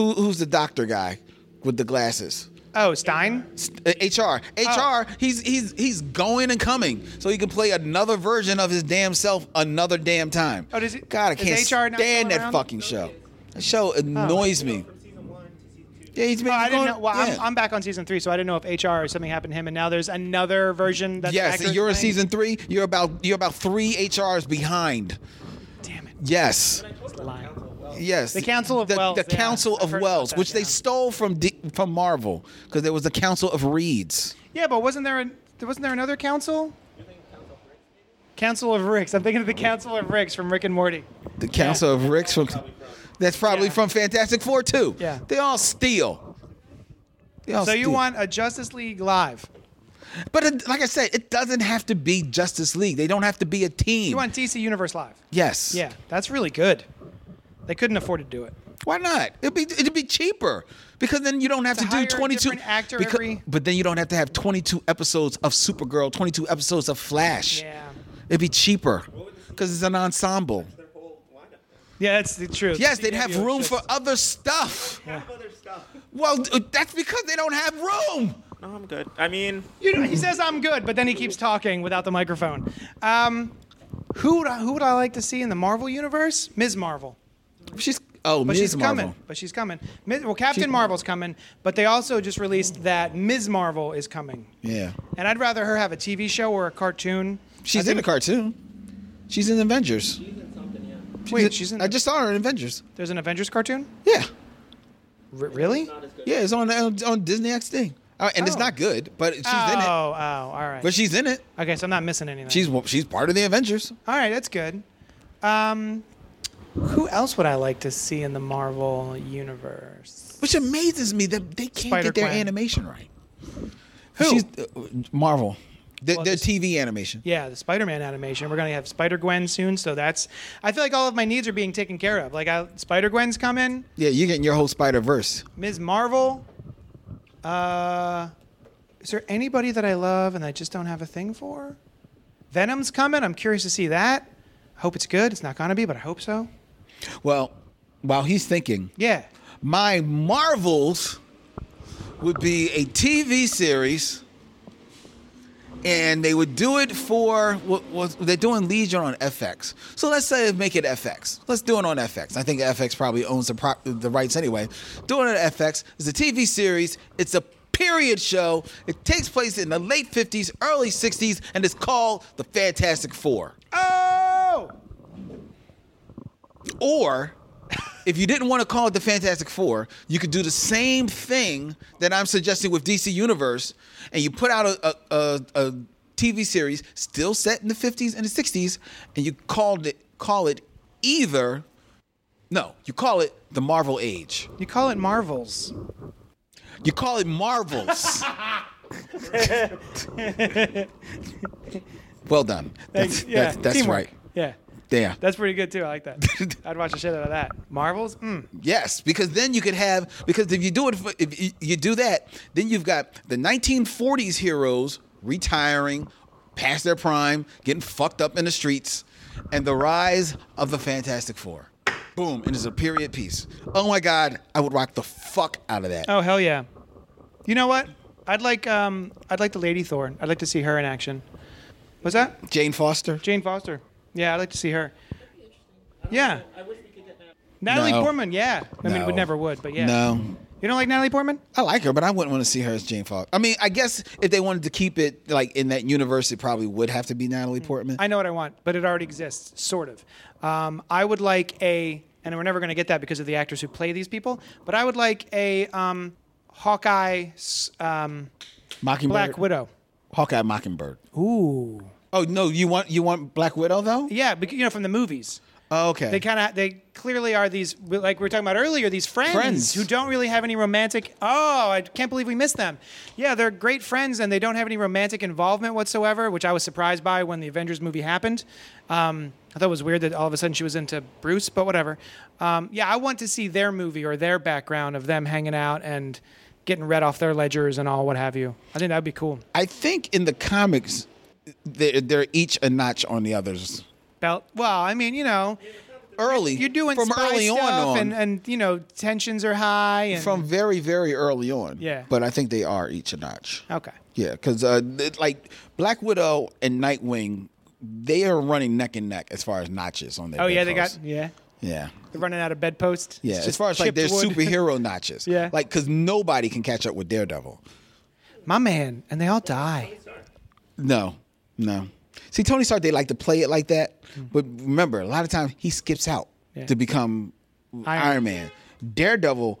who who's the doctor guy with the glasses? oh, Stein. Uh, HR. HR. He's he's he's going and coming, so he can play another version of his damn self another damn time. Oh, does he- God, I can't HR stand that around? fucking show. That show annoys me. One to season two. Yeah, he's been Oh, I didn't know. Well, yeah. I'm, I'm back on season three, so I didn't know if HR or something happened to him, and now there's another version. That's yes, you're in season three. You're about you're about three HRs behind. Damn it. Yes, Lying. yes. The Council of the, Wells, The yeah. Council I've of Wells, that, which they stole from D, from Marvel, because there was the Council of Reeds. Yeah, but wasn't there a, wasn't there another council? Council of Ricks. I'm thinking of the Council of Ricks from Rick and Morty. The Council of Ricks from. That's probably Yeah. from Fantastic Four too. Yeah. They all steal. They all So you want a Justice League live? But it, like I said, it doesn't have to be Justice League. They don't have to be a team. You want DC Universe live? yes. Yeah, that's really good. They couldn't afford to do it. Why not? It'd be it'd be cheaper because then you don't have To to, hire do 22 different actor becau- every- But then you don't have to have 22 episodes of Supergirl, 22 episodes of Flash. Yeah. It'd be cheaper because it's an ensemble. Their whole lineup. Yeah, that's the truth. Yes, they'd have room for other stuff. Have other stuff. Well, that's because they don't have room. No, I'm good. I mean, You know, he says I'm good, but then he keeps talking without the microphone. Um, who would I, who would I like to see in the Marvel universe? Ms. Marvel. She's oh, But Ms. she's Marvel. coming. But she's coming. Ms. Well, Captain She- Marvel's coming, but they also just released that Ms. Marvel is coming. Yeah, And I'd rather her have a TV show or a cartoon. she's I in a cartoon. She's in Avengers. Wait, she's in. I just saw her in Avengers. There's an Avengers cartoon. Yeah, R- really? yeah, it's on on, on Disney XD, uh, and it's Oh. not good, but she's oh, in it. oh, all right. But she's in it. okay, so I'm not missing anything. She's she's part of the Avengers. all right. That's good. Um, who else would I like to see in the Marvel universe? Which amazes me that they can't get their animation right. Who? She's, uh, Marvel. The, Well, their this- TV animation. Yeah, the Spider-Man animation. We're gonna have Spider-Gwen soon, so that's. I feel like all of my needs are being taken care of. Like I, Spider-Gwen's coming. Yeah, you're getting your whole Spider Verse. Ms. Marvel. Uh, is there anybody that I love and I just don't have a thing for? Venom's coming. I'm curious to see that. I hope it's good. It's not gonna be, but I hope so. Well, while he's thinking, Yeah. my Marvels would be a TV series, and they would do it for what was they're doing Legion on FX. So let's say make it FX. Let's do it on FX. I think FX probably owns the pro- the rights anyway. Doing it on FX is a TV series. It's a period show. It takes place in the late 50s, early 60s, and it's called The Fantastic Four. Oh. Or if you didn't want to call it the Fantastic Four, you could do the same thing that I'm suggesting with DC Universe, and you put out a, a, a, TV series still set in the 50s and the 60s, and you called it call it either no, you call it the Marvel Age. You call it Marvels. You call it Marvels. well done. That's, yeah, that's, that's right. Yeah. Yeah. That's pretty good too. I like that. I'd watch the shit out of that. Marvels? Mm. Yes, because then you could have because if you do it for- if you, you do that, then you've got the 1940s heroes retiring past their prime, getting fucked up in the streets, and the rise of the Fantastic Four. Boom, and it's a period piece. Oh my god, I would rock the fuck out of that. Oh hell yeah. You know what? I'd like um I'd like the Lady Thor. I'd like to see her in action. What's that? Jane Foster. Jane Foster. Yeah, I'd like to see her. Yeah. I wish we could get that. Natalie No. Portman, yeah. I mean, No. would never would, but yeah. No. You don't like Natalie Portman? I like her, but I wouldn't want to see her as Jane Foster. I mean, I guess if they wanted to keep it like in that universe, it probably would have to be Natalie Portman. I know what I want, but it already exists, sort of. Um, I would like a, and we're never going to get that because of the actors who play these people, but I would like a um, Hawkeye, s- um, Mockingbird. Black Widow. Hawkeye Mockingbird. Ooh. Oh no, you want you want Black Widow though? Yeah, because, you know, from the movies. Oh, okay. They kind of they clearly are these like we were talking about earlier these friends, Friends. who don't really have any romantic. Oh, I can't believe we missed them. Yeah, they're great friends and they don't have any romantic involvement whatsoever, which I was surprised by when the Avengers movie happened. Um, I thought it was weird that all of a sudden she was into Bruce, but whatever. Um, yeah, I want to see their movie or their background of them hanging out and getting read off their ledgers and all what have you. I think that would be cool. I think in the comics, they're, they're each a notch on the others. Belt. Well, I mean, you know, Early, you're doing from early on, stuff on and and you know tensions are high and from very very early on. Yeah. but I think they are each a notch. okay. Yeah, because uh, like Black Widow and Nightwing, they are running neck and neck as far as notches on their. Oh yeah, they got yeah. yeah. They're running out of bedposts. Yeah, as far as like their wood. superhero notches. Yeah. Like, because nobody can catch up with Daredevil. My man, and they all die. No, no. See, Tony Stark, they like to play it like that. But remember, a lot of times he skips out Yeah. to become Iron Iron, Man. Daredevil,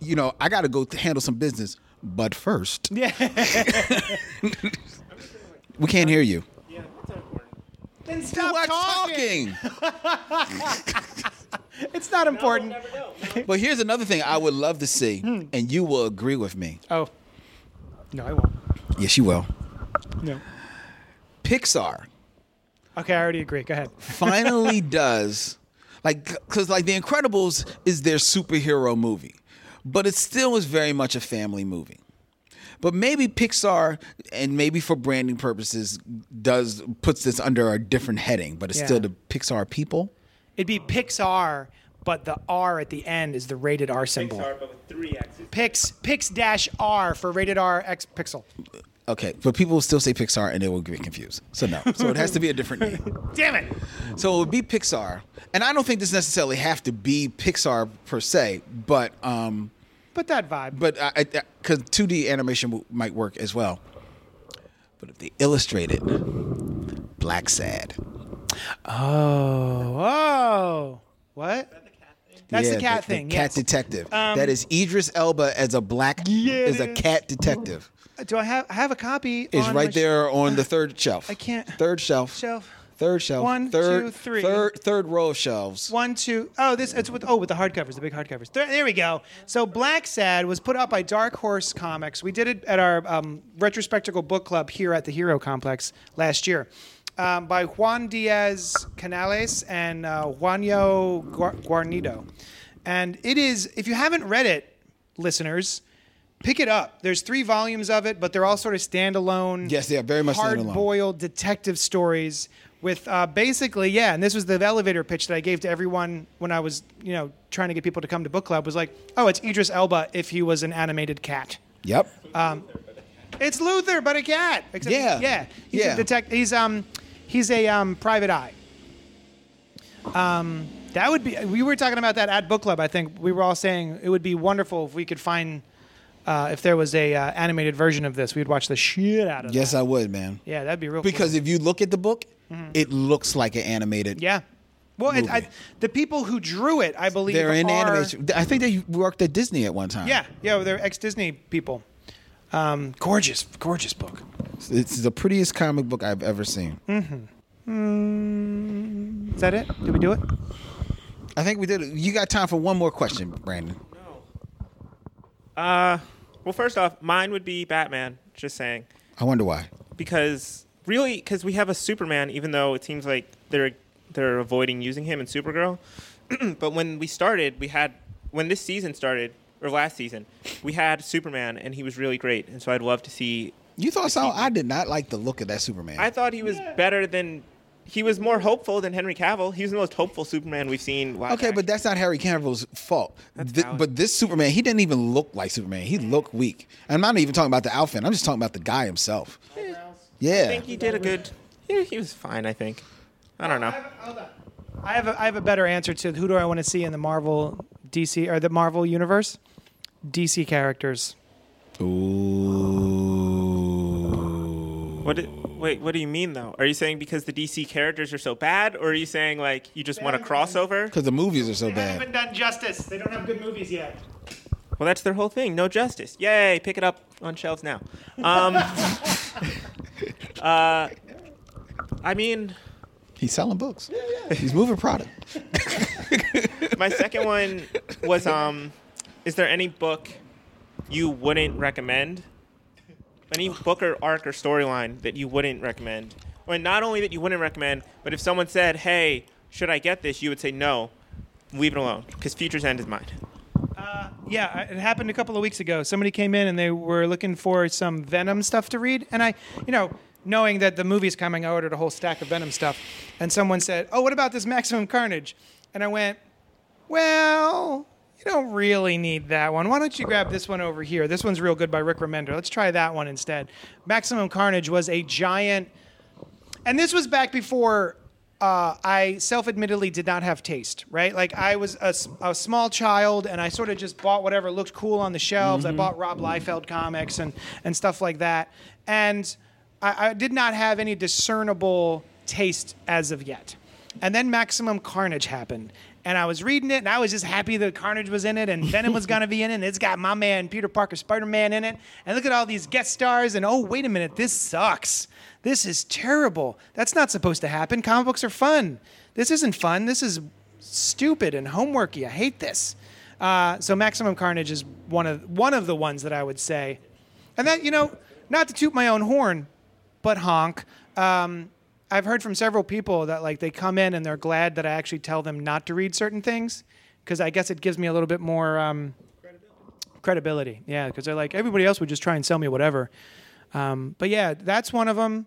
you know, I got to go handle some business. But first, Yeah. we can't hear you. Yeah, it's not important. then stop talking. talking? It's not important. Never know. but here's another thing I would love to see, Hmm. and you will agree with me. Oh. No, I won't. Yes, you will. No. Pixar Okay, I already agree. Go ahead. finally does like because like the incredibles is their superhero movie but it still is very much a family movie but maybe pixar and maybe for branding purposes does puts this under a different heading but it's Yeah. still the pixar people It'd be Pixar, but the R at the end is the rated R symbol. Pixar, but with three X's. Pix Pix dash R for rated R X pixel. Okay but people will still say pixar and they will get confused so no so it has to be a different name Damn it. So it would be Pixar, and I don't think this necessarily have to be Pixar per se, but um, But that vibe. but I I because 2D animation w- might work as well. But if they illustrated Blacksad, Oh. Oh. What? That's Yeah, the cat thing. cat yes. Um, detective. that is Idris Elba as a black Yeah, as a cat detective. Do I have I have a copy? It's right sh- there on the third shelf. I can't- Third shelf. Shelf. Third shelf. One, third, two, three. Third, third row of shelves. One, two. Oh, this it's with oh with the hardcovers, the big hardcovers. There, there we go. So Blacksad was put out by Dark Horse Comics. We did it at our um, retrospectacle book club here at the Hero Complex last year. Um, by Juan Diaz Canales and uh, Juanjo Guarnido. And it is, if you haven't read it, listeners, pick it up. There's three volumes of it, but they're all sort of standalone. Yes, they are very much hard-boiled detective stories with uh, basically, yeah. And this was the elevator pitch that I gave to everyone when I was, you know, trying to get people to come to book club. Was like, oh, it's Idris Elba if he was an animated cat. Yep. It's Luther, but a cat. Except Yeah. yeah. He's Yeah. a detect. He's um, he's a um, private eye. Um, that would be. We were talking about that at book club. I think we were all saying it would be wonderful if we could find. Uh, if there was a uh, animated version of this, we'd watch the shit out of it. Yes, that. I would, man. Yeah, that'd be real. cool. Because if you look at the book, it looks like an animated. Mm-hmm. Yeah. Well, it, I, the people who drew it, I believe, They're in are, animation. I think they worked at Disney at one time. Yeah, yeah, they're ex Disney people. Um, gorgeous, gorgeous book. It's the prettiest comic book I've ever seen. Is that it? Did we do it? I think we did it. You got time for one more question, Brandon. No. Uh, well, first off, mine would be Batman. Just saying, I wonder why. because really, because we have a Superman, even though it seems like they're they're avoiding using him in Supergirl. but when we started, we had when this season started or last season, we had Superman, and he was really great. And so I'd love to see. You thought so? I did not like the look of that Superman. I thought he was better than. He was more hopeful than Henry Cavill. He was the most hopeful Superman we've seen. live okay, but that's not Harry Cavill's fault. Th- but this Superman, he didn't even look like Superman. He looked weak. I'm not even talking about the outfit. I'm just talking about the guy himself. Yeah, I think he did a good. Yeah, he was fine. I think. I don't know. I have a, I have a better answer to who do I want to see in the Marvel DC or the Marvel universe? DC characters. Ooh. What? do- wait, what do you mean though? Are you saying because the DC characters are so bad, or are you saying like you just want a crossover? Because the movies are so bad. They haven't done justice. They don't have good movies yet. Well, that's their whole thing. No justice. Yay! Pick it up on shelves now. Um, uh, I mean, He's selling books. He's moving product. My second one was um, is there any book you wouldn't recommend? Any book or arc or storyline that you wouldn't recommend? Or not only that you wouldn't recommend, but if someone said, "Hey, should I get this?" you would say no, leave it alone, because Future's End is mine. Uh, yeah, it happened a couple of weeks ago. Somebody came in and they were looking for some Venom stuff to read, and I, you know, knowing that the movie's coming, I ordered a whole stack of Venom stuff, and someone said, "Oh, what about this Maximum Carnage?" And I went, "Well." You don't really need that one. Why don't you grab this one over here? This one's real good by Rick Remender. Let's try that one instead. Maximum Carnage was a giant and this was back before uh, I self-admittedly did not have taste, right? Like I was a small child, and I sort of just bought whatever looked cool on the shelves. I bought Rob Liefeld comics and and stuff like that, and I, I did not have any discernible taste as of yet. And then Maximum Carnage happened. And I was reading it, and I was just happy that Carnage was in it, and Venom was gonna be in it, and it's got my man Peter Parker, Spider Man in it. And look at all these guest stars, and oh, wait a minute, this sucks. This is terrible. That's not supposed to happen. Comic books are fun. This isn't fun. This is stupid and homeworky. I hate this. Uh, so Maximum Carnage is one of one of the ones that I would say, and that you know, not to toot my own horn, but honk. Um, I've heard from several people that like they come in and they're glad that I actually tell them not to read certain things because I guess it gives me a little bit more um, credibility. Yeah, because they're like everybody else would just try and sell me whatever. Um, but yeah, that's one of them.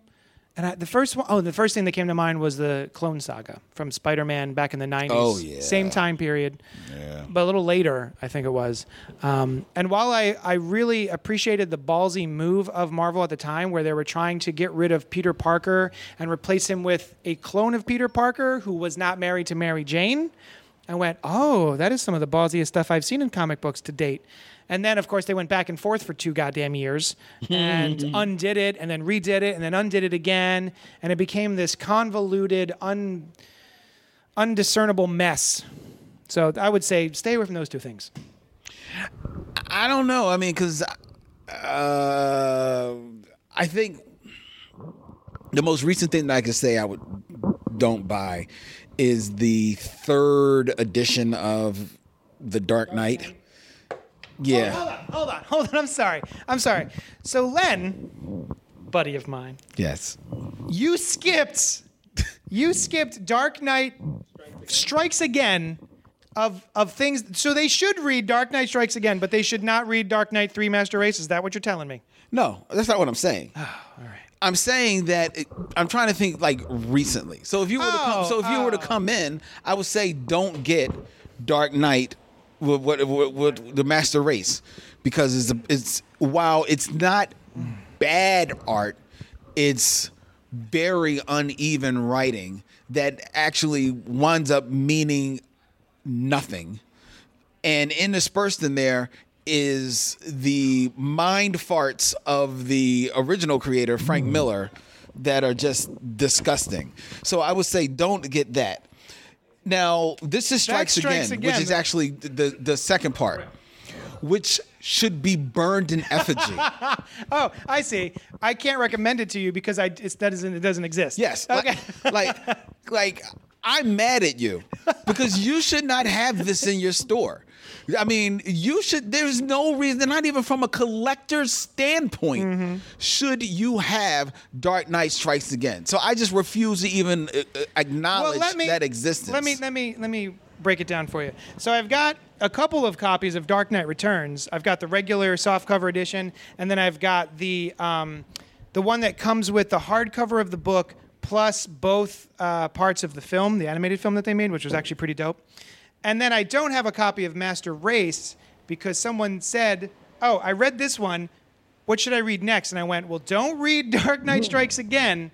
And I, the first one, oh, the first thing that came to mind was the Clone Saga from Spider-Man back in the '90s. Oh, yeah. same time period, but a little later, I think it was. Um, and while I, I really appreciated the ballsy move of Marvel at the time, where they were trying to get rid of Peter Parker and replace him with a clone of Peter Parker who was not married to Mary Jane, I went, oh, that is some of the ballsiest stuff I've seen in comic books to date. And then, of course, they went back and forth for two goddamn years and undid it and then redid it and then undid it again. And it became this convoluted, un, undiscernible mess. So I would say stay away from those two things. I don't know. I mean, because uh, I think the most recent thing that I could say I would don't buy is the third edition of the Dark Knight. Yeah. Hold on, hold on, hold on. I'm sorry. I'm sorry. So, Len, buddy of mine, Yes. you skipped you skipped Dark Knight Strikes Again of of things so they should read Dark Knight Strikes Again, but they should not read Dark Knight 3 Master Race. Is that what you're telling me? No, that's not what I'm saying. Oh, all right. I'm saying that it, I'm trying to think like recently. So if you were to come, Oh, so if you were to oh. come in, I would say don't get Dark Knight with what with, with the Master Race because it's it's while it's not bad art, it's very uneven writing that actually winds up meaning nothing and interspersed in there is the mind farts of the original creator Frank mm. Miller that are just disgusting. So I would say don't get that. Now this is strikes, Strikes again, Again. which is actually the the second part, which should be burned in effigy. Oh, I see. I can't recommend it to you because I it's, that doesn't it doesn't exist. Yes. Okay. Like, like, like, I'm mad at you because you should not have this in your store. I mean, you should. There's no reason, not even from a collector's standpoint, Mm-hmm. should you have Dark Knight Strikes Again. So I just refuse to even uh, uh, acknowledge that existence. Let me let me let me break it down for you. So I've got a couple of copies of Dark Knight Returns. I've got the regular softcover edition, and then I've got the um, the one that comes with the hardcover of the book plus both uh, parts of the film, the animated film that they made, which was actually pretty dope. And then I don't have a copy of Master Race because someone said, "Oh, I read this one. What should I read next?" And I went, "Well, don't read Dark Knight hmm. Strikes Again."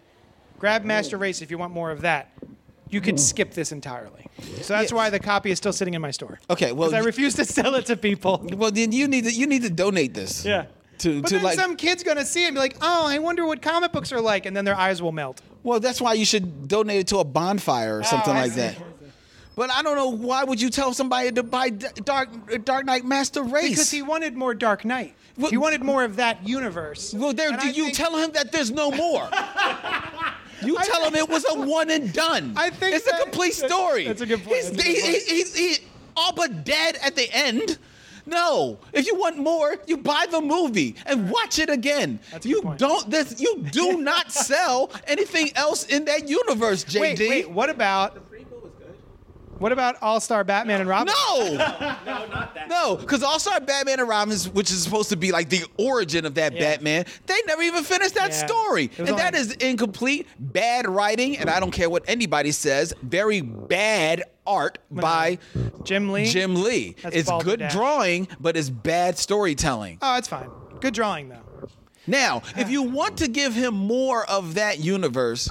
grab oh. Master Race if you want more of that. You could hmm. skip this entirely. So that's why the copy is still sitting in my store. Okay, well, because I refuse to sell it to people. Well, then you need to you need to donate this. Yeah. To But to then like. some kid's gonna see it and be like, "Oh, I wonder what comic books are like," and then their eyes will melt. Well, that's why you should donate it to a bonfire or oh, something Oh, I like see. that. But I don't know why would you tell somebody to buy Dark Dark Knight Master Race? Because he wanted more Dark Knight. Well- he wanted more of that universe. well, there And do you think- tell him that there's no more? You tell him it was a one and done. I think it's that- a complete story. That's a good point. He's, That's a good point. he- he's- he- all but dead at the end. No, if you want more, you buy the movie and watch it again. That's a you don't. This, you do not sell anything else in that universe, JD. Wait, wait. What about what about All Star Batman and Robin? No, No, not that. no, because All Star Batman and Robin, which is supposed to be like the origin of that Yeah. Batman, they never even finished that Yeah. story, It was and that only- is incomplete, bad writing, and I don't care what anybody says, very bad art by Jim Lee. Jim Lee. That's it's good balderdash. drawing, but it's bad storytelling. Oh, it's fine. Good drawing though. Now, if you want to give him more of that universe,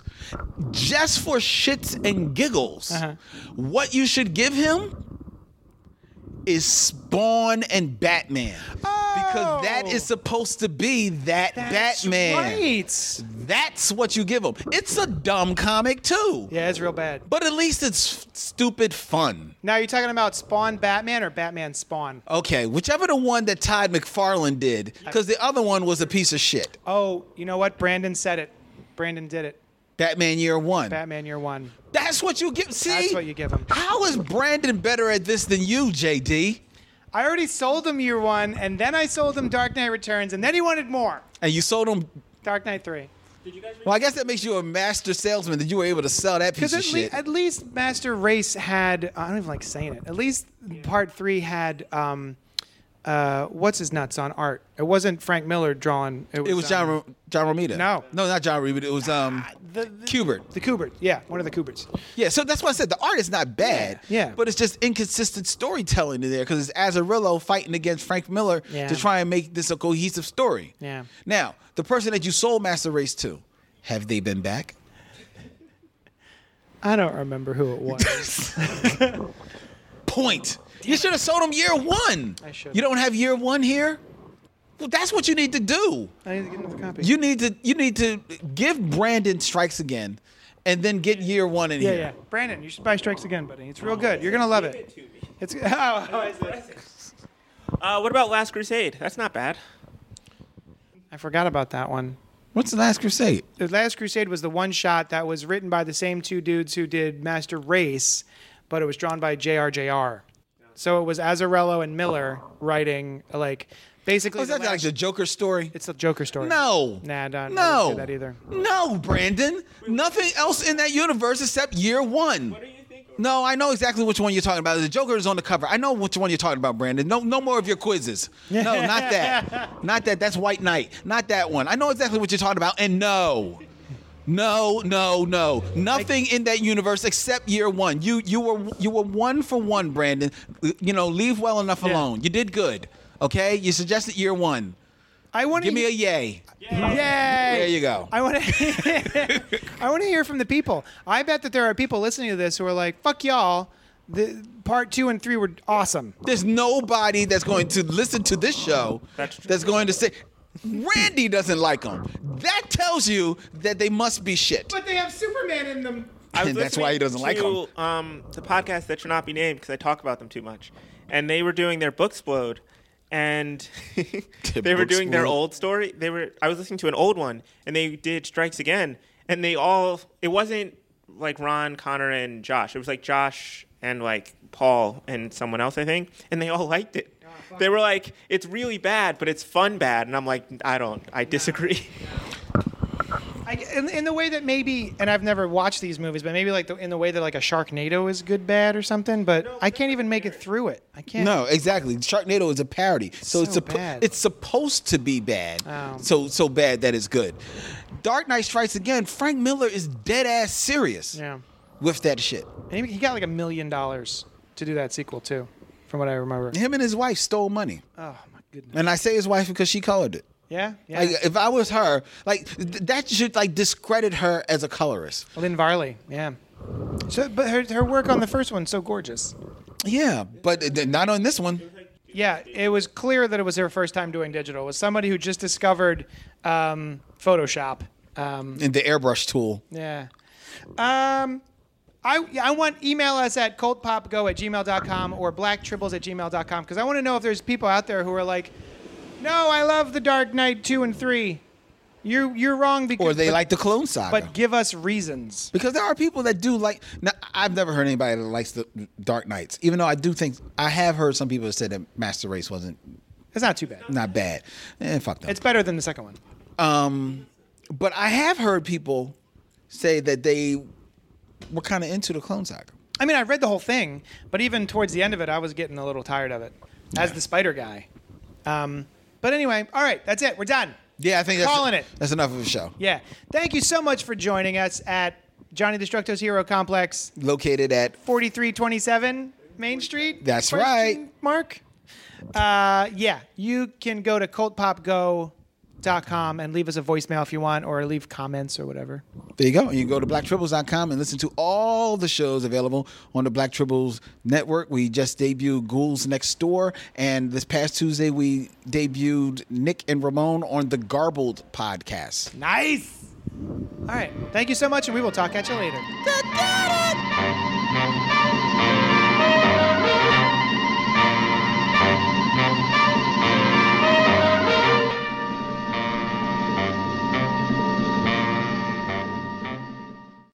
just for shits and giggles, Uh-huh. what you should give him is Spawn and Batman. Because that Oh. supposed to be that That's Batman. Right. That's what you give him. It's a dumb comic too. Yeah, it's real bad. But at least it's f- stupid fun. Now you're talking about Spawn Batman or Batman Spawn? Okay, whichever the one that Todd McFarlane did, because the other one was a piece of shit. Oh, you know what? Brandon said it. Brandon did it. Batman Year One. Batman Year One. That's what you give. See, That's what you give him. How is Brandon better at this than you, JD? I already sold him Year One, and then I sold him Dark Knight Returns, and then he wanted more. And you sold him. Dark Knight Three. Well, I guess that makes you a master salesman that you were able to sell that piece of at, shit. at least Master Race had. I don't even like saying it. At least Part Three had. Um, uh, what's his nuts on art? It wasn't Frank Miller drawing. It was, it was John um, John Romita. No. no, not John Romita. It was um the, the, Kubert. The Kubert. Yeah, one of the Kuberts. Yeah, so that's why I said the art is not bad. Yeah, yeah. But it's just inconsistent storytelling in there because it's Azzarello fighting against Frank Miller Yeah. to try and make this a cohesive story. Yeah. Now, the person that you sold Master Race to, have they been back? I don't remember who it was. Point. You should have sold them year one. I should've. You don't have year one here? Well, that's what you need to do. I need to get another copy. You need to you need to give Brandon strikes again, and then get year one in yeah, here. yeah. Yeah. Brandon, you should buy Strikes Again, buddy. It's real good. You're gonna love it. It's oh, how is it? Uh, what about Last Crusade? That's not bad. I forgot about that one. What's the Last Crusade? The Last Crusade was the one shot that was written by the same two dudes who did Master Race, but it was drawn by J.R.J.R. So it was Azzarello and Miller writing like basically. Oh, is the that like the Joker story? it's a Joker story. No. Nah, don't, No. I wouldn't say that either. No, Brandon. Nothing else in that universe except year one. What do you think? No, I know exactly which one you're talking about. The Joker is on the cover. I know which one you're talking about, Brandon. No, no more of your quizzes. No, not that. Not that. That's White Knight. Not that one. I know exactly what you're talking about. And no, no, no, no. Nothing in that universe except year one. You, you were, you were one for one, Brandon. You know, leave well enough Yeah. alone. You did good. Okay. You suggested year one. I want to Give me a yay. Yay! There you go. I want to. I want to hear from the people. I bet that there are people listening to this who are like, "Fuck y'all." The part two and three were awesome. There's nobody that's going to listen to this show That's that's going to say Randy doesn't like them. That tells you that they must be shit. But they have Superman in them. I was And that's why he doesn't like them. Um, the podcast that should not be named because I talk about them too much, and they were doing their Booksplode, and they were doing their old story. They were. I was listening to an old one, and they did Strikes Again, and they all. It wasn't like Ron, Connor, and Josh. It was like Josh and like Paul and someone else, I think, and they all liked it. They were like, "It's really bad, but it's fun bad," and I'm like, "I don't. I disagree." I, in, in the way that maybe, and I've never watched these movies, but maybe like the, in the way that like a Sharknado is good bad or something. But I can't even make it through it. I can't. No, exactly. Sharknado is a parody, so, it's So suppo- bad. it's supposed to be bad. Oh. So so bad that it's good. Dark Knight Strikes Again. Frank Miller is dead ass serious Yeah. with that shit. And he, he got like a million dollars to do that sequel too, from what I remember. Him and his wife stole money, Oh my goodness. and I say his wife because she colored it. Yeah. Yeah. Like if I was her, like th- that should like discredit her as a colorist. Lynn Varley. Yeah. So, but her her work on the first one's so gorgeous. Yeah, but th- not on this one. Yeah, it was clear that it was her first time doing digital. It was somebody who just discovered um, Photoshop. Um, In the airbrush tool. yeah. Um, I, I want email us at cultpopgo at gmail.com or blacktribbles at gmail.com because I want to know if there's people out there who are like, no, I love The Dark Knight 2 and 3. You're you're wrong because or they but, like the Clone Saga. but give us reasons. because there are people that do like. Now, I've never heard anybody that likes the Dark Knights, even though I do think I have heard some people that said that Master Race wasn't It's not too bad. not bad. Eh, fuck them. It's better than the second one. Um, but I have heard people say that they were kind of into the Clone Saga. I mean, I read the whole thing, but even towards the end of it, I was getting a little tired of it as the spider guy. Um, but anyway, all right, that's it. We're done. Yeah, I think that's Calling it. That's enough of a show. Yeah. Thank you so much for joining us at Johnny Destructo's Hero Complex, Located at 4327 Main Street. That's Question right. Mark. Uh, yeah, you can go to cultpopgo.com and leave us a voicemail if you want, or leave comments or whatever. There you go. You can go to blacktribbles.com and listen to all the shows available on the Black Tribbles network. We just debuted Ghouls Next Door, and this past Tuesday we debuted Nick and Ramon on the Garbled podcast. Nice. All right. Thank you so much, and we will talk at you later.